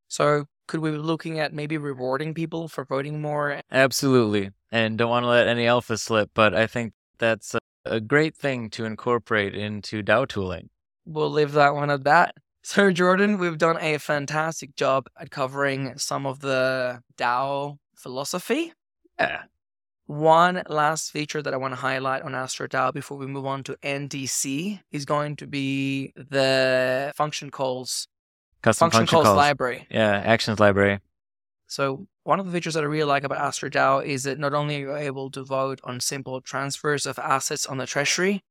so could we be looking at maybe rewarding people for voting more? Absolutely. And don't want to let any alpha slip, but I think that's a, a great thing to incorporate into DAO tooling. We'll leave that one at that. So, Jordan, we've done a fantastic job at covering some of the DAO philosophy. Yeah. One last feature that I want to highlight on AstroDAO before we move on to NDC is going to be the function calls Custom function, function calls, calls, library. Yeah, actions library. So one of the features that I really like about AstroDAO is that not only are you able to vote on simple transfers of assets on the treasury,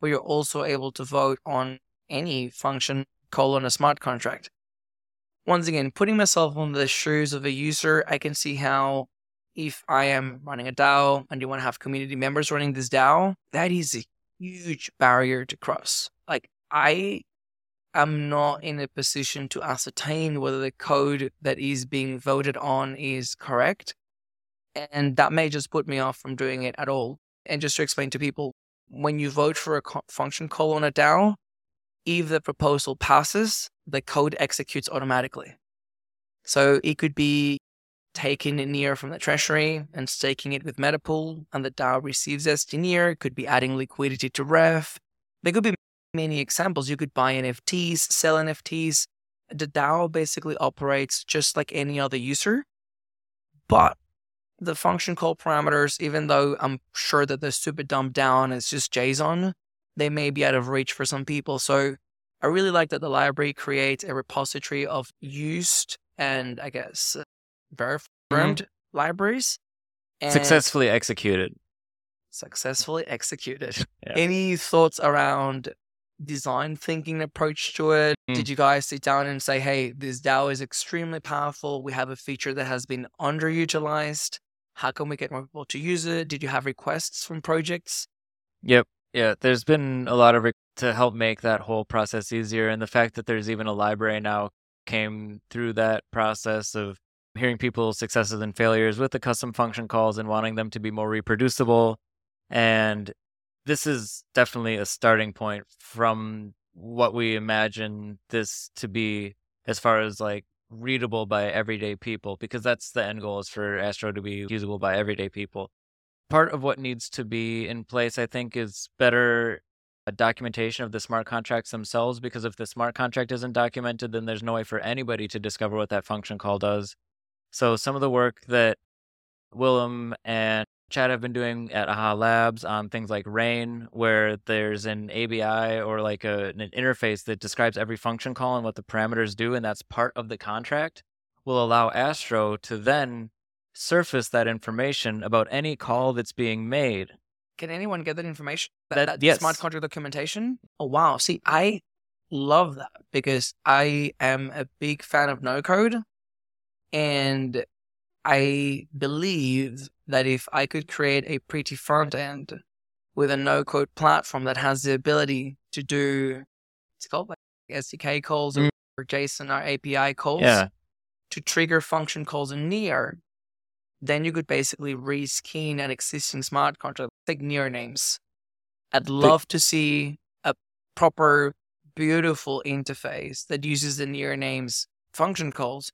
but you're also able to vote on any function call on a smart contract. Once again, putting myself on the shoes of a user, I can see how if I am running a DAO and you want to have community members running this DAO, that is a huge barrier to cross. Like I am not in a position to ascertain whether the code that is being voted on is correct. And that may just put me off from doing it at all. And just to explain to people, when you vote for a function call on a DAO, if the proposal passes, the code executes automatically. So it could be taking near from the treasury and staking it with Metapool, and the DAO receives near. It could be adding liquidity to Ref. There could be many examples. You could buy NFTs, sell NFTs. The DAO basically operates just like any other user, but the function call parameters, even though I'm sure that they're super dumbed down, it's just JSON, they may be out of reach for some people. So I really like that the library creates a repository of used and I guess verified mm-hmm. libraries. successfully executed. Successfully executed. Yeah. Any thoughts around design thinking approach to it? Mm. Did you guys sit down and say, hey, this DAO is extremely powerful. We have a feature that has been underutilized. How can we get more people to use it? Did you have requests from projects? Yep. Yeah, there's been a lot of re- to help make that whole process easier, and the fact that there's even a library now came through that process of hearing people's successes and failures with the custom function calls and wanting them to be more reproducible. And this is definitely a starting point from what we imagine this to be as far as like readable by everyday people because that's the end goal is for astro to be usable by everyday people part of what needs to be in place, I think, is better uh, documentation of the smart contracts themselves. Because if the smart contract isn't documented, then there's no way for anybody to discover what that function call does. So some of the work that Willem and Chad have been doing at AHA Labs on things like RAEN, where there's an ABI or like a, an interface that describes every function call and what the parameters do, and that's part of the contract, will allow Astro to then surface that information about any call that's being made. Can anyone get that information? That, that, that yes. smart contract documentation? Oh, wow. See, I love that because I am a big fan of no code. And I believe that if I could create a pretty front end with a no code platform that has the ability to do, it's called like SDK calls mm. or JSON or API calls yeah. to trigger function calls in Near, then you could basically reskin an existing smart contract, like near names. I'd love to see a proper, beautiful interface that uses the near names function calls.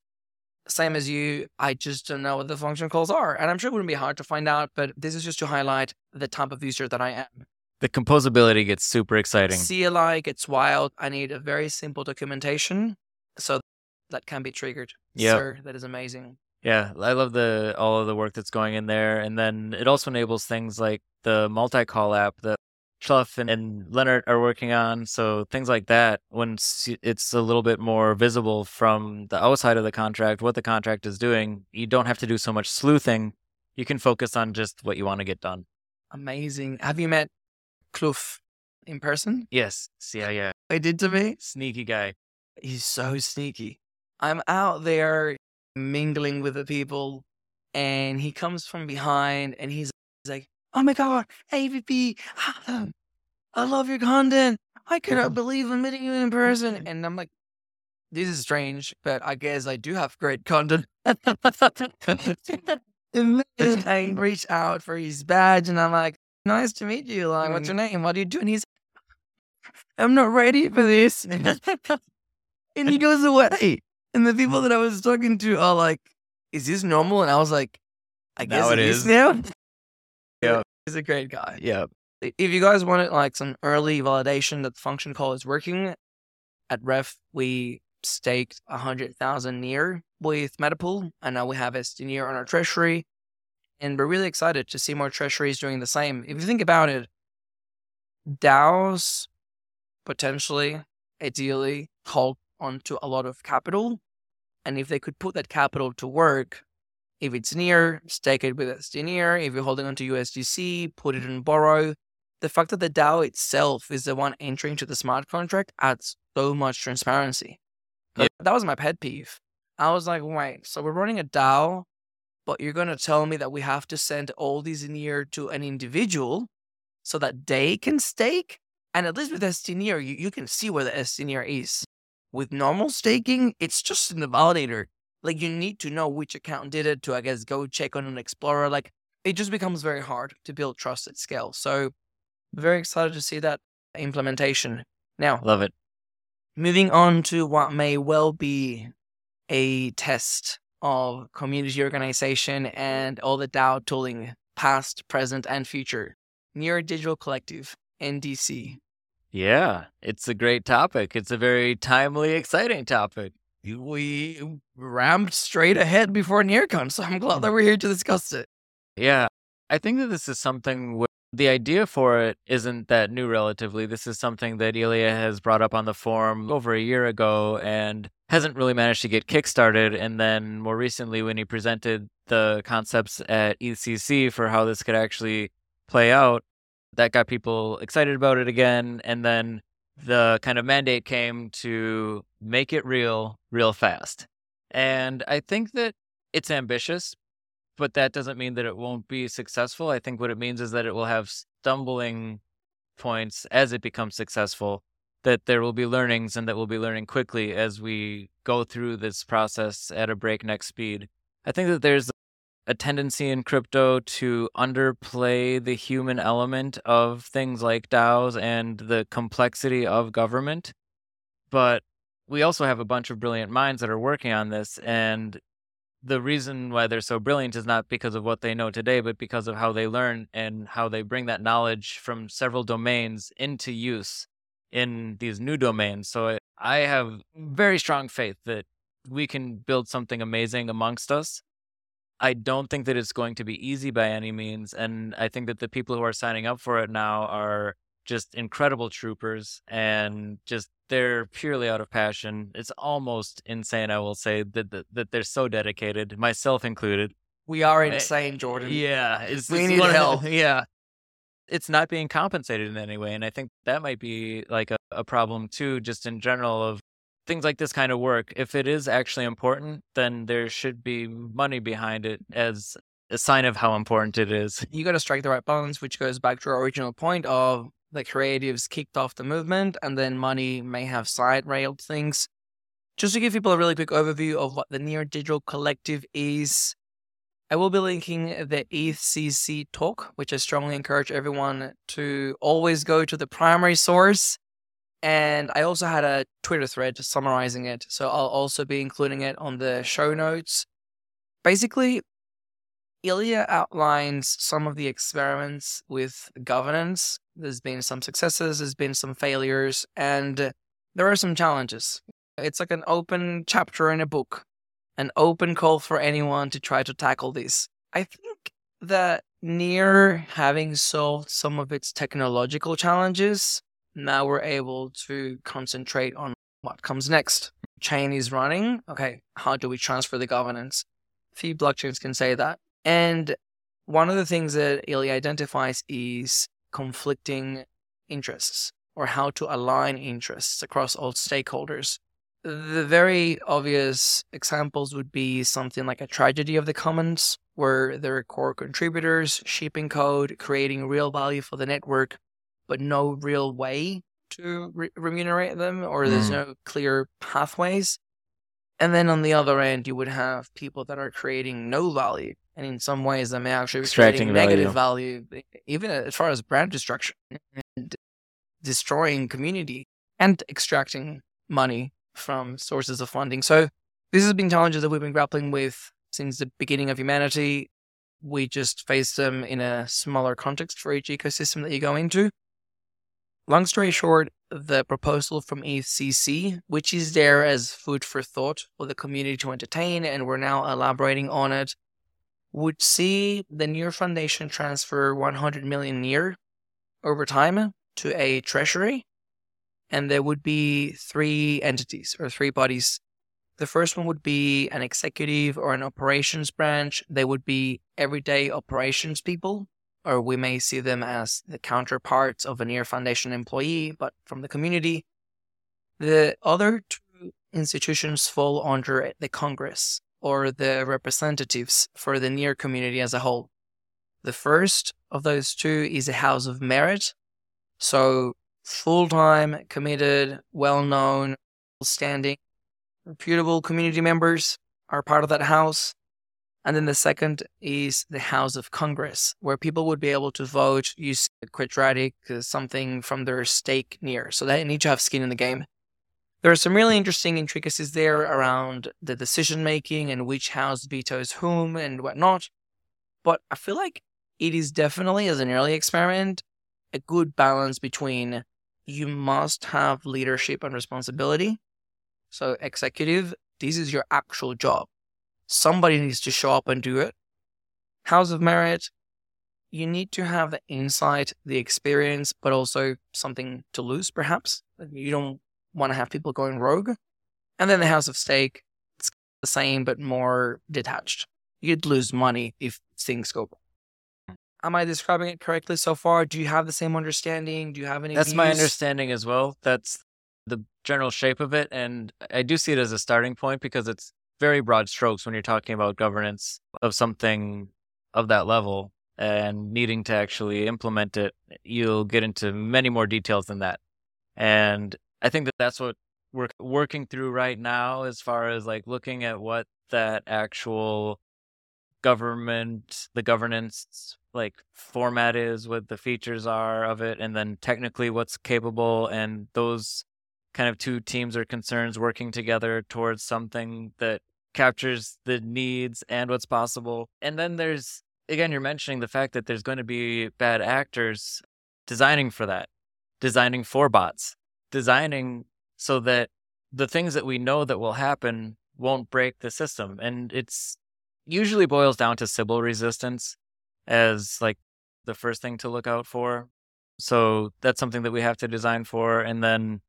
Same as you, I just don't know what the function calls are. And I'm sure it wouldn't be hard to find out, but this is just to highlight the type of user that I am. The composability gets super exciting. CLI gets wild. I need a very simple documentation so that can be triggered. Yeah. Sir, that is amazing. Yeah, I love the all of the work that's going in there, and then it also enables things like the multi-call app that Schluff and, and Leonard are working on. So things like that, when it's a little bit more visible from the outside of the contract, what the contract is doing, you don't have to do so much sleuthing. You can focus on just what you want to get done. Amazing. Have you met Kloof in person? Yes. Yeah, yeah. I did to me. Sneaky guy. He's so sneaky. I'm out there mingling with the people, and he comes from behind and he's like, "Oh my god, AVP, I love your content. I cannot believe I'm meeting you in person." And I'm like, "This is strange, but I guess I do have great content." and I reach out for his badge, and I'm like, "Nice to meet you. Like, what's mm. your name? What are you doing?" He's, "I'm not ready for this," and he goes away. And the people that I was talking to are like, is this normal? And I was like, I guess now it is now. Yeah. He's a great guy. Yeah. If you guys wanted like some early validation that the function call is working, at Ref, we staked a 100,000 near with Metapool, and now we have ST near on our treasury. And we're really excited to see more treasuries doing the same. If you think about it, DAOs potentially, ideally, hold onto a lot of capital and if they could put that capital to work, if it's near, stake it with ST near. If you're holding onto USDC, put it in Burrow. The fact that the DAO itself is the one entering to the smart contract adds so much transparency. Yeah. That was my pet peeve. I was like, wait, so we're running a DAO but you're going to tell me that we have to send all these near to an individual so that they can stake? And at least with ST near, you, you can see where the ST near is. With normal staking, it's just in the validator. Like you need to know which account did it to, I guess, go check on an explorer. Like it just becomes very hard to build trust at scale. So very excited to see that implementation. Now, love it. Moving on to what may well be a test of community organization and all the DAO tooling, past, present, and future. Near Digital Collective, NDC. Yeah, it's a great topic. It's a very timely, exciting topic. We ramped straight ahead before NearCon, so I'm glad hmm. that we're here to discuss it. Yeah, I think that this is something where the idea for it isn't that new relatively. This is something that Ilya has brought up on the forum over a year ago and hasn't really managed to get kickstarted. And then more recently, when he presented the concepts at EthCC for how this could actually play out, that got people excited about it again. And then the kind of mandate came to make it real, real fast. And I think that it's ambitious, but that doesn't mean that it won't be successful. I think what it means is that it will have stumbling points as it becomes successful, that there will be learnings and that we'll be learning quickly as we go through this process at a breakneck speed. I think that there's a tendency in crypto to underplay the human element of things like DAOs and the complexity of government. But we also have a bunch of brilliant minds that are working on this. And the reason why they're so brilliant is not because of what they know today, but because of how they learn and how they bring that knowledge from several domains into use in these new domains. So I have very strong faith that we can build something amazing amongst us. I don't think that it's going to be easy by any means. And I think that the people who are signing up for it now are just incredible troopers and just they're purely out of passion. It's almost insane, I will say, that that, that they're so dedicated, myself included. We are eh, insane, Jordan. Yeah, it's, we it's need help. Yeah, it's not being compensated in any way, and I think that might be like a, a problem too, just in general of things like this kind of work, if it is actually important, then there should be money behind it as a sign of how important it is. You got to strike the right balance, which goes back to our original point of the creatives kicked off the movement and then money may have side railed things. Just to give people a really quick overview of what the Near Digital Collective is, I will be linking the EthCC talk, which I strongly encourage everyone to always go to the primary source and I also had a Twitter thread summarizing it. So I'll also be including it on the show notes. Basically, Ilya outlines some of the experiments with governance. There's been some successes, there's been some failures, and there are some challenges. It's like an open chapter in a book, an open call for anyone to try to tackle this. I think that near having solved some of its technological challenges, now we're able to concentrate on what comes next. Chain is running. Okay, how do we transfer the governance? Few blockchains can say that. And one of the things that Ilya identifies is conflicting interests or how to align interests across all stakeholders. The very obvious examples would be something like a tragedy of the commons, where there are core contributors shipping code, creating real value for the network, but no real way to re- remunerate them, or there's mm. no clear pathways. And then on the other end, you would have people that are creating no value, and in some ways, they may actually be creating negative value, even as far as brand destruction and destroying community and extracting money from sources of funding. So this has been challenges that we've been grappling with since the beginning of humanity. We just face them in a smaller context for each ecosystem that you go into. Long story short, the proposal from EthCC, which is there as food for thought for the community to entertain, and we're now elaborating on it, would see the Near Foundation transfer 100 million Near over time to a treasury, and there would be three entities or three bodies. The first one would be an executive or an operations branch. They would be everyday operations people or we may see them as the counterparts of a Near Foundation employee, but from the community. The other two institutions fall under the Congress or the representatives for the near community as a whole. The first of those two is a house of merit. So full time, committed, well known, standing, reputable community members are part of that house. And then the second is the House of Congress, where people would be able to vote using quadratic, uh, something from their stake near. So they need to have skin in the game. There are some really interesting intricacies there around the decision making and which house vetoes whom and whatnot. But I feel like it is definitely, as an early experiment, a good balance between you must have leadership and responsibility. So, executive, this is your actual job. Somebody needs to show up and do it. House of Merit, you need to have the insight, the experience, but also something to lose, perhaps. You don't want to have people going rogue. And then the House of Stake, it's the same, but more detached. You'd lose money if things go wrong Am I describing it correctly so far? Do you have the same understanding? Do you have any? That's views? my understanding as well. That's the general shape of it, and I do see it as a starting point because it's very broad strokes when you're talking about governance of something of that level and needing to actually implement it. You'll get into many more details than that, and I think that that's what we're working through right now, as far as like looking at what that actual government, the governance like format is, what the features are of it, and then technically what's capable. And those kind of two teams or concerns working together towards something that captures the needs and what's possible. And then there's, again, you're mentioning the fact that there's going to be bad actors designing for that, designing for bots, designing so that the things that we know that will happen won't break the system. And it's usually boils down to Sybil resistance as like the first thing to look out for. So that's something that we have to design for. And then,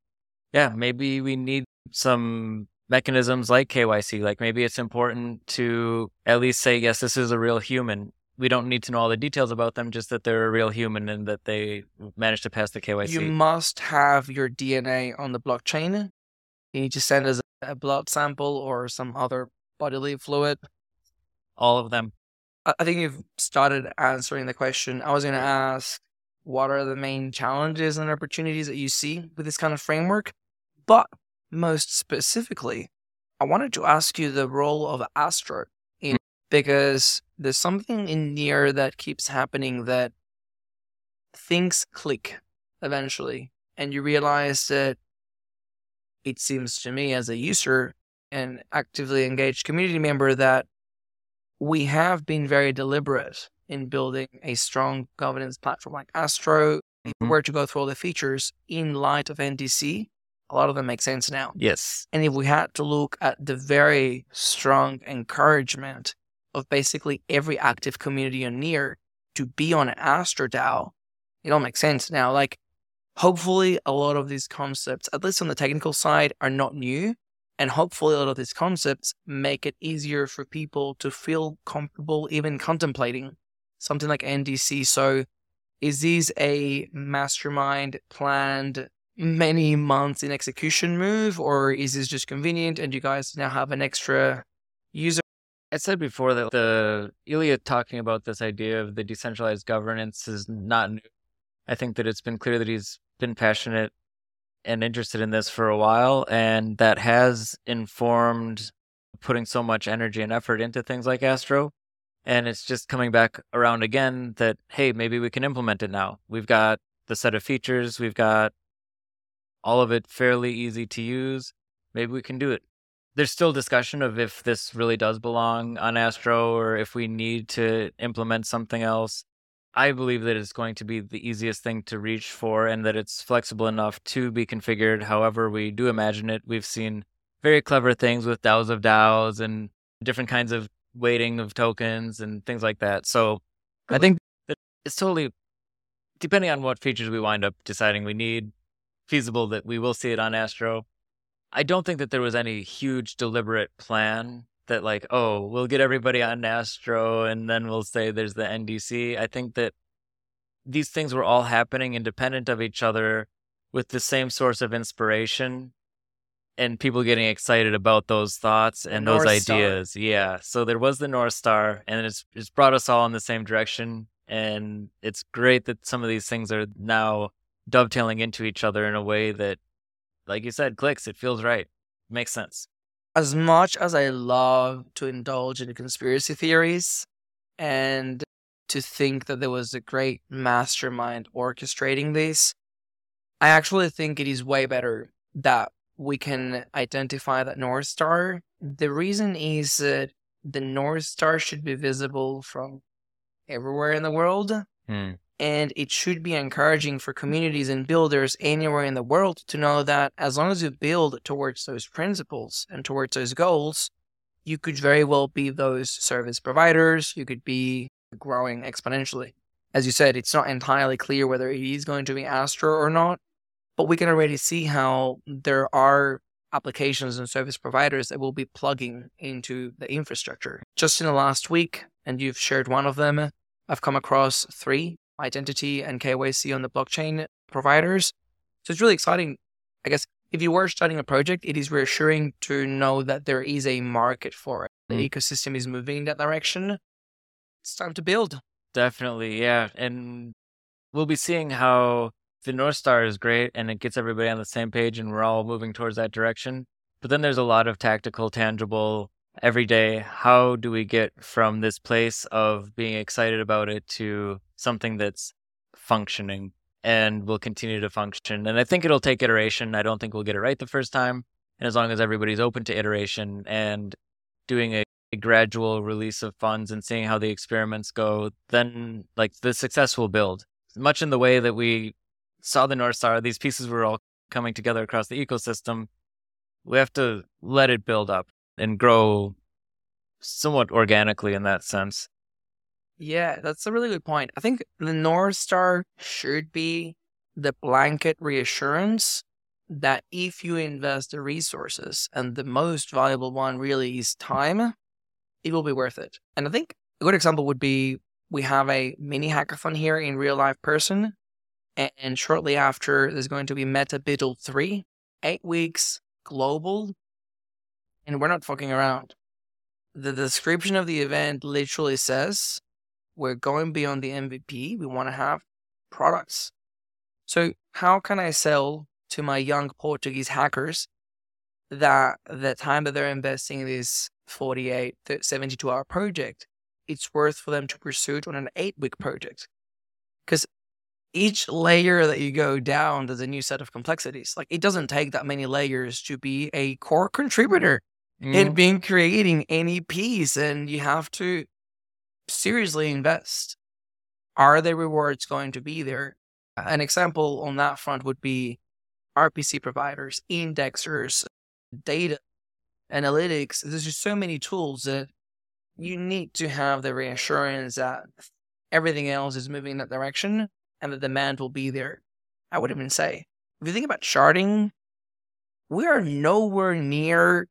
yeah, maybe we need some mechanisms like KYC. Like maybe it's important to at least say, yes, this is a real human. We don't need to know all the details about them, just that they're a real human and that they managed to pass the KYC. You must have your DNA on the blockchain. You need to send us a blood sample or some other bodily fluid. All of them. I think you've started answering the question. I was going to ask, what are the main challenges and opportunities that you see with this kind of framework? But most specifically, I wanted to ask you the role of Astro in because there's something in Near that keeps happening that things click eventually, and you realize that it seems to me as a user and actively engaged community member that we have been very deliberate in building a strong governance platform like Astro. If we Mhm. were to go through all the features in light of NDC, a lot of them make sense now. Yes. And if we had to look at the very strong encouragement of basically every active community on Near to be on AstroDAO, it all makes sense now. Like, hopefully, a lot of these concepts, at least on the technical side, are not new. And hopefully, a lot of these concepts make it easier for people to feel comfortable even contemplating something like NDC. So, is this a mastermind planned many months in execution move, or is this just convenient and you guys now have an extra user? I said before that the Ilya talking about this idea of the decentralized governance is not new. I think that it's been clear that he's been passionate and interested in this for a while, and that has informed putting so much energy and effort into things like Astro. And it's just coming back around again that, hey, maybe we can implement it now. We've got the set of features, we've got all of it fairly easy to use. Maybe we can do it. There's still discussion of if this really does belong on Astro or if we need to implement something else. I believe that it's going to be the easiest thing to reach for and that it's flexible enough to be configured however we do imagine it. We've seen very clever things with DAOs of DAOs and different kinds of weighting of tokens and things like that. So I think that it's totally, depending on what features we wind up deciding we need, feasible that we will see it on Astro. I don't think that there was any huge deliberate plan that like, oh, we'll get everybody on Astro and then we'll say there's the NDC. I think that these things were all happening independent of each other with the same source of inspiration. and people getting excited about those thoughts and those North Star. ideas. Yeah. So there was the North Star and it's it's brought us all in the same direction. And it's great that some of these things are now dovetailing into each other in a way that, like you said, clicks. It feels right. Makes sense. As much as I love to indulge in conspiracy theories and to think that there was a great mastermind orchestrating this, I actually think it is way better that we can identify that North Star. The reason is that the North Star should be visible from everywhere in the world. Hmm. And it should be encouraging for communities and builders anywhere in the world to know that as long as you build towards those principles and towards those goals, you could very well be those service providers. You could be growing exponentially. As you said, it's not entirely clear whether it is going to be Astro or not, but we can already see how there are applications and service providers that will be plugging into the infrastructure. Just in the last week, and you've shared one of them, I've come across three identity and KYC on the blockchain providers. So it's really exciting. I guess if you were starting a project, it is reassuring to know that there is a market for it. The Mm. ecosystem is moving in that direction. It's time to build. Definitely, yeah. And we'll be seeing how the North Star is great and it gets everybody on the same page and we're all moving towards that direction. But then there's a lot of tactical, tangible, everyday. How do we get from this place of being excited about it to something that's functioning and will continue to function? And I think it'll take iteration. I don't think we'll get it right the first time. And as long as everybody's open to iteration and doing a a gradual release of funds and seeing how the experiments go, then like the success will build. Much in the way that we saw the North Star, these pieces were all coming together across the ecosystem. We have to let it build up and grow somewhat organically in that sense. Yeah, that's a really good point. I think the North Star should be the blanket reassurance that if you invest the resources, and the most valuable one really is time, it will be worth it. And I think a good example would be we have a mini hackathon here in real life person. And shortly after, there's going to be Meta BUIDL 3, eight weeks global. And we're not fucking around. The description of the event literally says we're going beyond the MVP. We want to have products. So, how can I sell to my young Portuguese hackers that the time that they're investing in this 48, th- 72 hour project, it's worth for them to pursue it on an eight week project? Because each layer that you go down, there's a new set of complexities. Like, it doesn't take that many layers to be a core contributor in Mm, being creating any piece and you have to seriously invest. Are the rewards going to be there? An example on that front would be rpc providers indexers data analytics. There's just so many tools that you need to have the reassurance that everything else is moving in that direction and the demand will be there i would even say. If you think about sharding we are nowhere near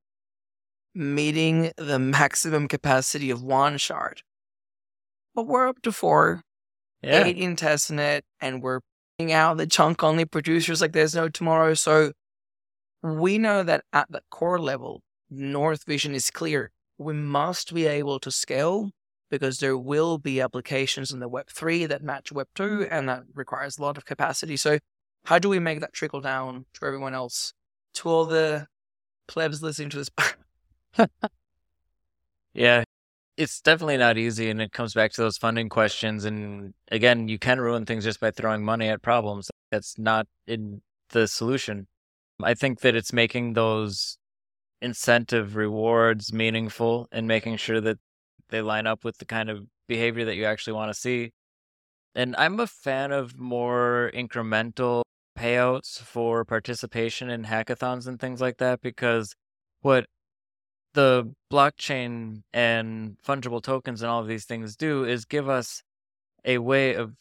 meeting the maximum capacity of one shard. But we're up to four, yeah. eight in testnet, and we're putting out the chunk only producers like there's no tomorrow. So we know that at the core level, North Vision is clear. We must be able to scale because there will be applications in the Web3 that match Web2 mm. and that requires a lot of capacity. So how do we make that trickle down to everyone else? To all the plebs listening to this Yeah, it's definitely not easy, and it comes back to those funding questions. And again, you can ruin things just by throwing money at problems. That's not in the solution. I think that it's making those incentive rewards meaningful and making sure that they line up with the kind of behavior that you actually want to see. And I'm a fan of more incremental payouts for participation in hackathons and things like that because what the blockchain and fungible tokens and all of these things do is give us a way of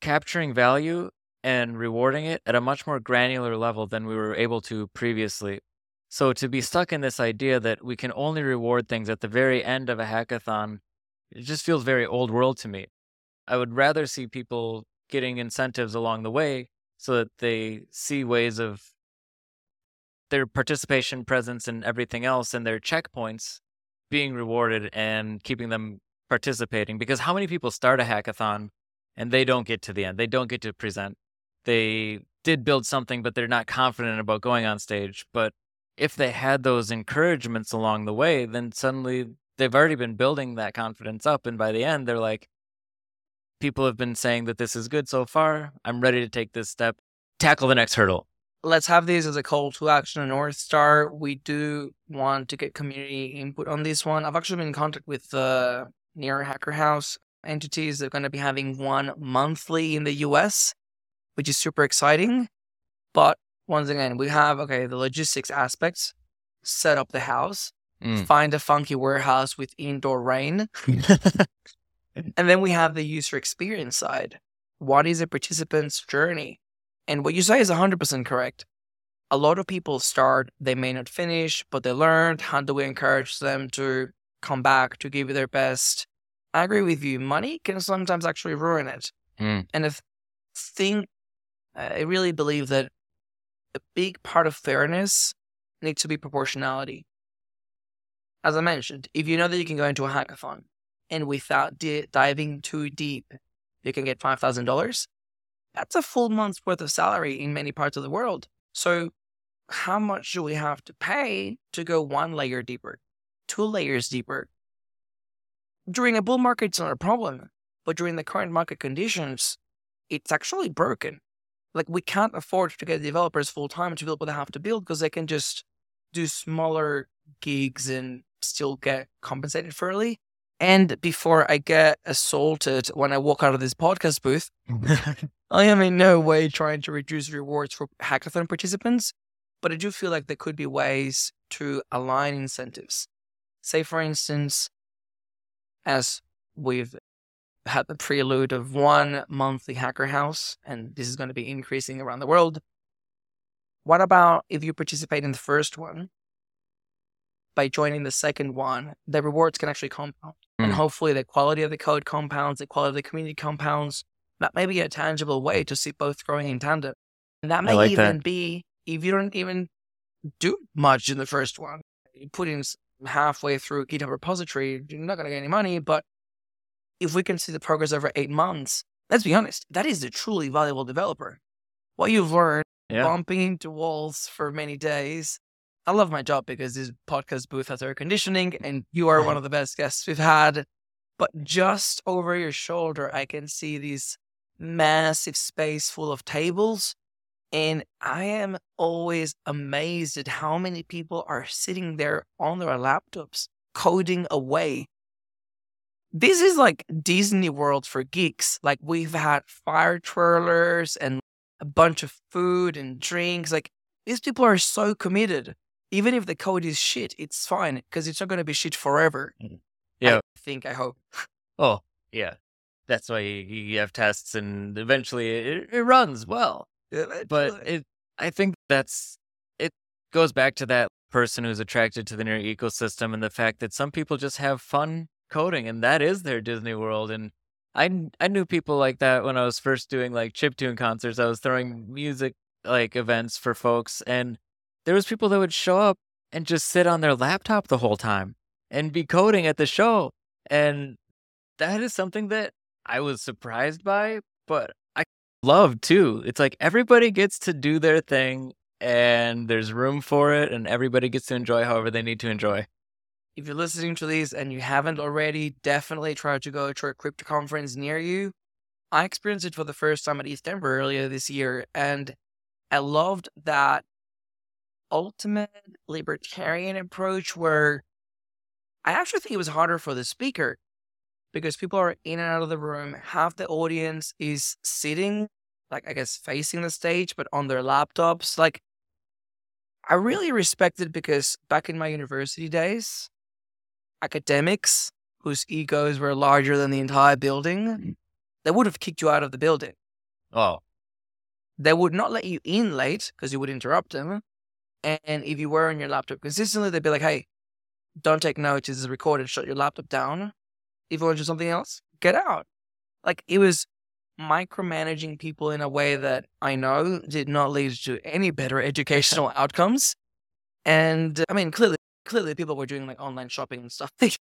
capturing value and rewarding it at a much more granular level than we were able to previously. So to be stuck in this idea that we can only reward things at the very end of a hackathon, it just feels very old world to me. I would rather see people getting incentives along the way so that they see ways of their participation, presence, and everything else, and their checkpoints being rewarded and keeping them participating. Because how many people start a hackathon and they don't get to the end? They don't get to present. They did build something, but they're not confident about going on stage. But if they had those encouragements along the way, then suddenly they've already been building that confidence up. And by the end, they're like, people have been saying that this is good so far. I'm ready to take this step, tackle the next hurdle. Let's have this as a call to action, a North Star. We do want to get community input on this one. I've actually been in contact with the near Hacker House entities. They're going to be having one monthly in the US, which is super exciting. But once again, we have, okay, the logistics aspects, set up the house, mm. find a funky warehouse with indoor rain. and then we have the user experience side. What is a participant's journey? And what you say is 100% correct. A lot of people start, they may not finish, but they learned. How do we encourage them to come back, to give you their best? I agree with you. Money can sometimes actually ruin it. Mm. And if think, I really believe that a big part of fairness needs to be proportionality. As I mentioned, if you know that you can go into a hackathon and without di- diving too deep, you can get $5,000, that's a full month's worth of salary in many parts of the world. So, how much do we have to pay to go one layer deeper, two layers deeper? During a bull market, it's not a problem, but during the current market conditions, it's actually broken. Like, we can't afford to get developers full time to build what they have to build because they can just do smaller gigs and still get compensated fairly. And before I get assaulted when I walk out of this podcast booth, oh I am in no way trying to reduce rewards for hackathon participants, but I do feel like there could be ways to align incentives. Say, for instance, as we've had the prelude of one monthly hacker house, and this is going to be increasing around the world. What about if you participate in the first one? By joining the second one, the rewards can actually compound. Mm. And hopefully, the quality of the code compounds, the quality of the community compounds. That may be a tangible way to see both growing in tandem. And that may like even that. be if you don't even do much in the first one. You put in halfway through GitHub repository, you're not going to get any money. But if we can see the progress over eight months, let's be honest, that is a truly valuable developer. What you've learned, yeah. bumping into walls for many days, I love my job because this podcast booth has air conditioning and you are one of the best guests we've had. But just over your shoulder, I can see this massive space full of tables. And I am always amazed at how many people are sitting there on their laptops coding away. This is like Disney World for geeks. Like we've had fire twirlers and a bunch of food and drinks. Like these people are so committed even if the code is shit, it's fine because it's not going to be shit forever. Mm. Yeah. I think, I hope. Oh, yeah. That's why you have tests and eventually it, it runs well. But it, I think that's, it goes back to that person who's attracted to the near ecosystem and the fact that some people just have fun coding and that is their Disney world. And I, I knew people like that when I was first doing like chiptune concerts. I was throwing music like events for folks and there was people that would show up and just sit on their laptop the whole time and be coding at the show. And that is something that I was surprised by, but I love too. It's like everybody gets to do their thing and there's room for it and everybody gets to enjoy however they need to enjoy. If you're listening to these and you haven't already, definitely try to go to a crypto conference near you. I experienced it for the first time at ETHDenver earlier this year, and I loved that ultimate libertarian approach where I actually think it was harder for the speaker because people are in and out of the room. Half the audience is sitting, like, I guess, facing the stage, but on their laptops. Like, I really respect it because back in my university days, academics whose egos were larger than the entire building, they would have kicked you out of the building. Oh. They would not let you in late because you would interrupt them. And if you were on your laptop consistently, they'd be like, hey, don't take notes. This is recorded. Shut your laptop down. If you want to do something else, get out. Like it was micromanaging people in a way that I know did not lead to any better educational outcomes. And I mean, clearly, clearly people were doing like online shopping and stuff.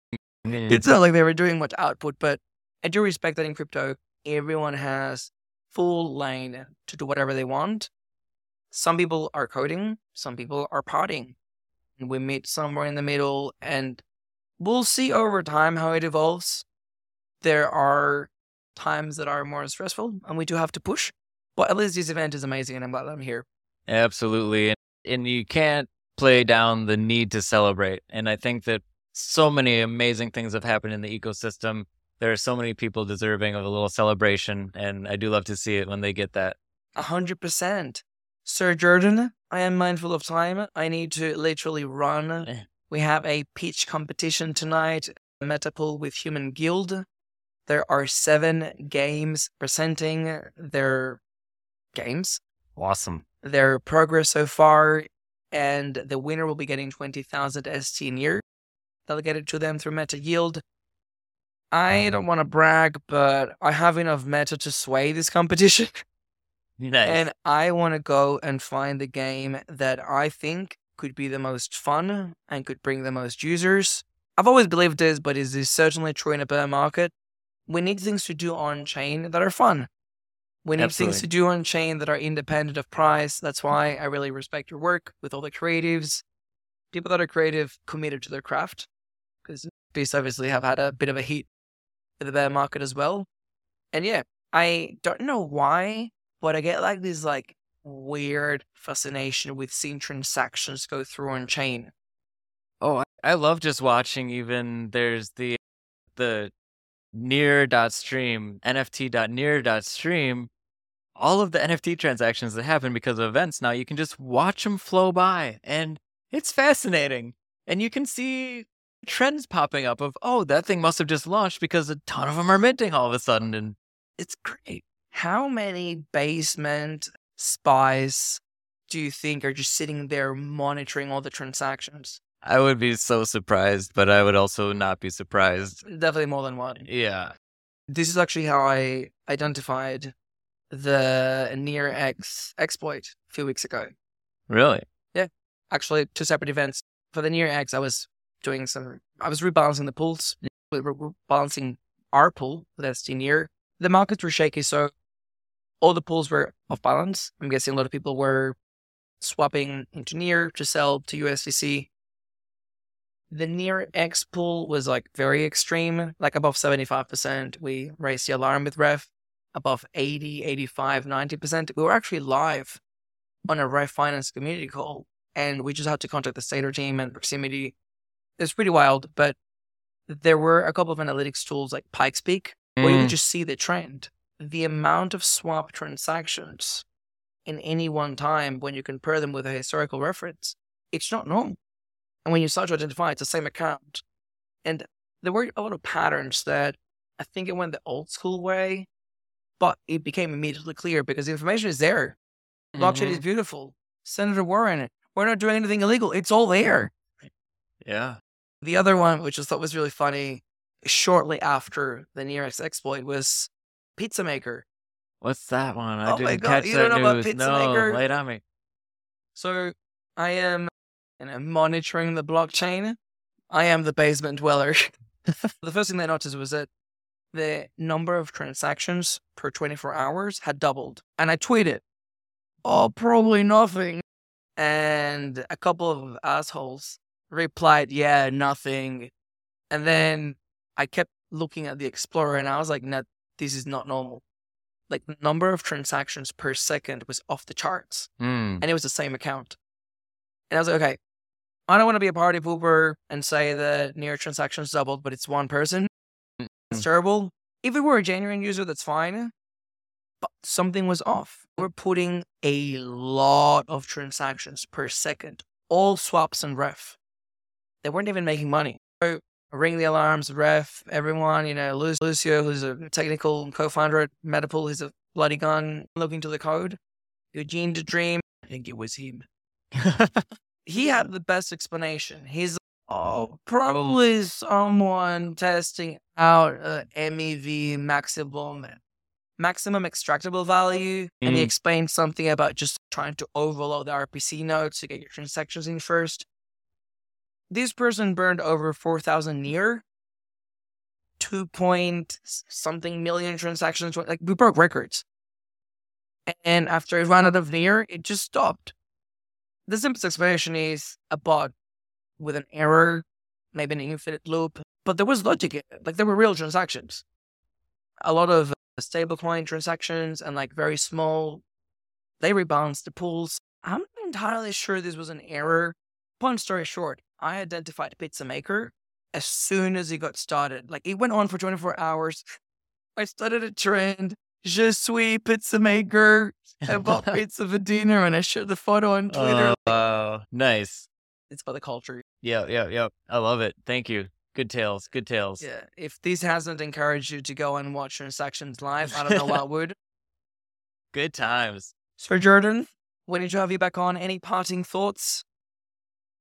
It's mm-hmm. not like they were doing much output, but I do respect that in crypto, everyone has full lane to do whatever they want. Some people are coding, some people are. And we meet somewhere in the middle, and we'll see over time how it evolves. There are times that are more stressful, and we do have to push. But at least this event is amazing, and I'm glad I'm here. Absolutely. And, and you can't play down the need to celebrate. And I think that so many amazing things have happened in the ecosystem. There are so many people deserving of a little celebration, and I do love to see it when they get that. A hundred percent. Sir Jordan, I am mindful of time. I need to literally run. Eh. We have a pitch competition tonight, Metapool with Human Guild. There are seven games presenting their games, Awesome. their progress so far, and the winner will be getting 20,000 ST near delegated to them through Meta Yield. I don't want to brag, but I have enough meta to sway this competition. Nice. And I want to go and find the game that I think could be the most fun and could bring the most users. I've always believed this, but is this certainly true in a bear market? We need things to do on chain that are fun. We need things to do on chain that are independent of price. That's why I really respect your work with all the creatives, people that are creative, committed to their craft. Because beasts obviously have had a bit of a heat in the bear market as well. And yeah, I don't know why, but I get like this like weird fascination with seeing transactions go through on chain. Oh, I- love just watching. Even there's the the near dot stream NFT dot near dot stream. All of the NFT transactions that happen because of events now, you can just watch them flow by, and it's fascinating. And you can see trends popping up of, oh, that thing must have just launched because a ton of them are minting all of a sudden, and it's great. How many basement spies do you think are just sitting there monitoring all the transactions? I would be so surprised, but I would also not be surprised. Definitely more than one. Yeah. This is actually how I identified the Near X exploit a few weeks ago. Really? Yeah. Actually, two separate events. For the Near X, I was doing some, I was rebalancing the pools. We were rebalancing our pool with ST Near. The markets were shaky, so all the pools were off balance. I'm guessing a lot of people were swapping into Near to sell to USDC. The Near X pool was like very extreme, like above 75%. We raised the alarm with Ref, above 80, 85, 90%. We were actually live on a Ref Finance community call, and we just had to contact the Stader team and proximity. It's pretty wild, but there were a couple of analytics tools like PikeSpeak where you Mm. would just see the trend. The amount of swap transactions in any one time when you compare them with a historical reference, it's not normal. And when you start to identify it's the same account. And there were a lot of patterns that I think it went the old school way, but it became immediately clear because the information is there. Blockchain is Mhm. beautiful. Senator Warren, we're not doing anything illegal. It's all there. Yeah. The other one, which I thought was really funny, shortly after the Near X exploit was Pizza Maker. What's that one? I Oh my didn't God, catch you that don't know about. Pizza no, Maker? lay it on me. So I am you know, monitoring the blockchain. I am the basement dweller. the first thing I noticed was that the number of transactions per 24 hours had doubled. And I tweeted, oh, probably nothing. And a couple of assholes replied, yeah, nothing. And then I kept looking at the Explorer and I was like, no, this is not normal. Like the number of transactions per second was off the charts Mm. and it was the same account. And I was like, okay, I don't want to be a party pooper and say that near transactions doubled, but it's one person. It's Mm. terrible. If it were a genuine user, that's fine. But something was off. We're putting a lot of transactions per second, all swaps and ref. They weren't even making money. So ring the alarms, ref, everyone, you know, Lucio, who's a technical co-founder at Metapool, he's a bloody gun looking to the code. Eugene the Dream, I think it was him he had the best explanation. He's oh, probably someone testing out a MEV maximum maximum extractable value, and he Mm. explained something about just trying to overload the RPC nodes to get your transactions in first. This person burned over 4,000 near, 2 point something million transactions. Like, we broke records. And after it ran out of near, it just stopped. The simplest explanation is a bot with an error, maybe an infinite loop, but there was logic. Like, there were real transactions. A lot of uh, stablecoin transactions and like very small, they rebalanced the pools. I'm not entirely sure this was an error. Long story short, I identified Pizza Maker as soon as it got started. Like it went on for 24 hours. I started a trend. Je suis Pizza Maker. I bought pizza for dinner and I shared the photo on Twitter. Oh, wow. Nice. it's about the culture. Yeah, yeah, yeah. I love it. Thank you. Good tales. Good tales. Yeah. If this hasn't encouraged you to go and watch transactions live, I don't know what would. Good times. So Jordan, when did you have you back on? Any parting thoughts?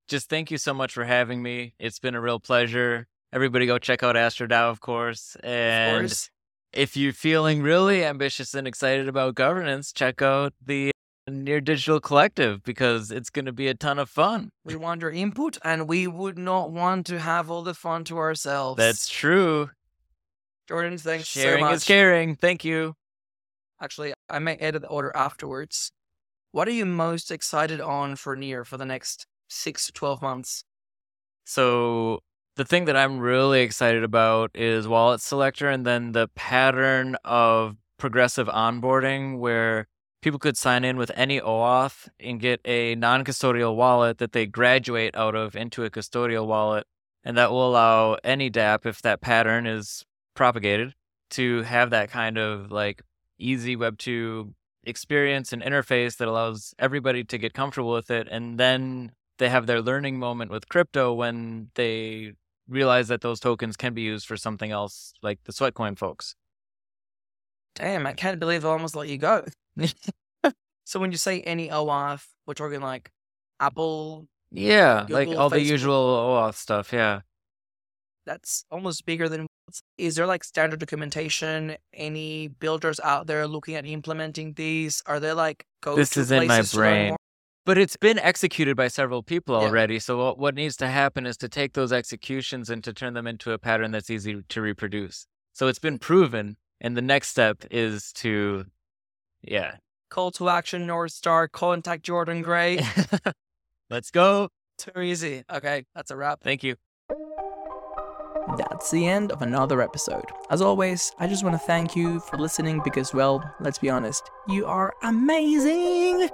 Just thank you so much for having me. It's been a real pleasure. Everybody go check out AstroDAO, of course. Of And course. if you're feeling really ambitious and excited about governance, check out the Near Digital Collective because it's going to be a ton of fun. We want your input and we would not want to have all the fun to ourselves. That's true. Jordan, thanks Sharing so much. is caring. Thank you. Actually, I may edit the order afterwards. What are you most excited on for near for the next six to twelve months? So the thing that I'm really excited about is wallet selector and then the pattern of progressive onboarding where people could sign in with any OAuth and get a non-custodial wallet that they graduate out of into a custodial wallet. And that will allow any DApp, if that pattern is propagated, to have that kind of like easy Web2 experience and interface that allows everybody to get comfortable with it. And then they have their learning moment with crypto when they realize that those tokens can be used for something else, like the Sweatcoin folks. Damn, I can't believe I almost let you go. so when you say any OAuth, we're talking like Apple. Yeah, like Google, all the usual OAuth stuff. Yeah. That's almost bigger than. Is there like standard documentation? Any builders out there looking at implementing these? Are there like go This is in my brain. But it's been executed by several people Yeah. already. So what, what needs to happen is to take those executions and to turn them into a pattern that's easy to reproduce. So it's been proven, and the next step is to, yeah, Call to action, North Star. Contact Jordan Gray. let's go. Too easy. Okay, that's a wrap. Thank you. That's the end of another episode. As always, I just want to thank you for listening because, well, let's be honest, you are amazing!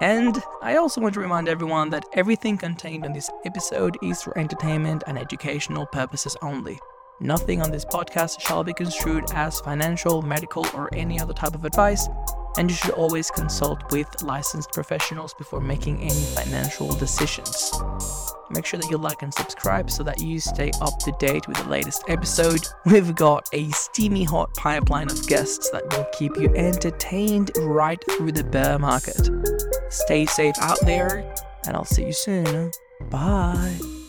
And I also want to remind everyone that everything contained in this episode is for entertainment and educational purposes only. Nothing on this podcast shall be construed as financial, medical, or any other type of advice, and you should always consult with licensed professionals before making any financial decisions. Make sure that you like and subscribe so that you stay up to date with the latest episode. We've got a steamy hot pipeline of guests that will keep you entertained right through the bear market. Stay safe out there, and I'll see you soon. Bye.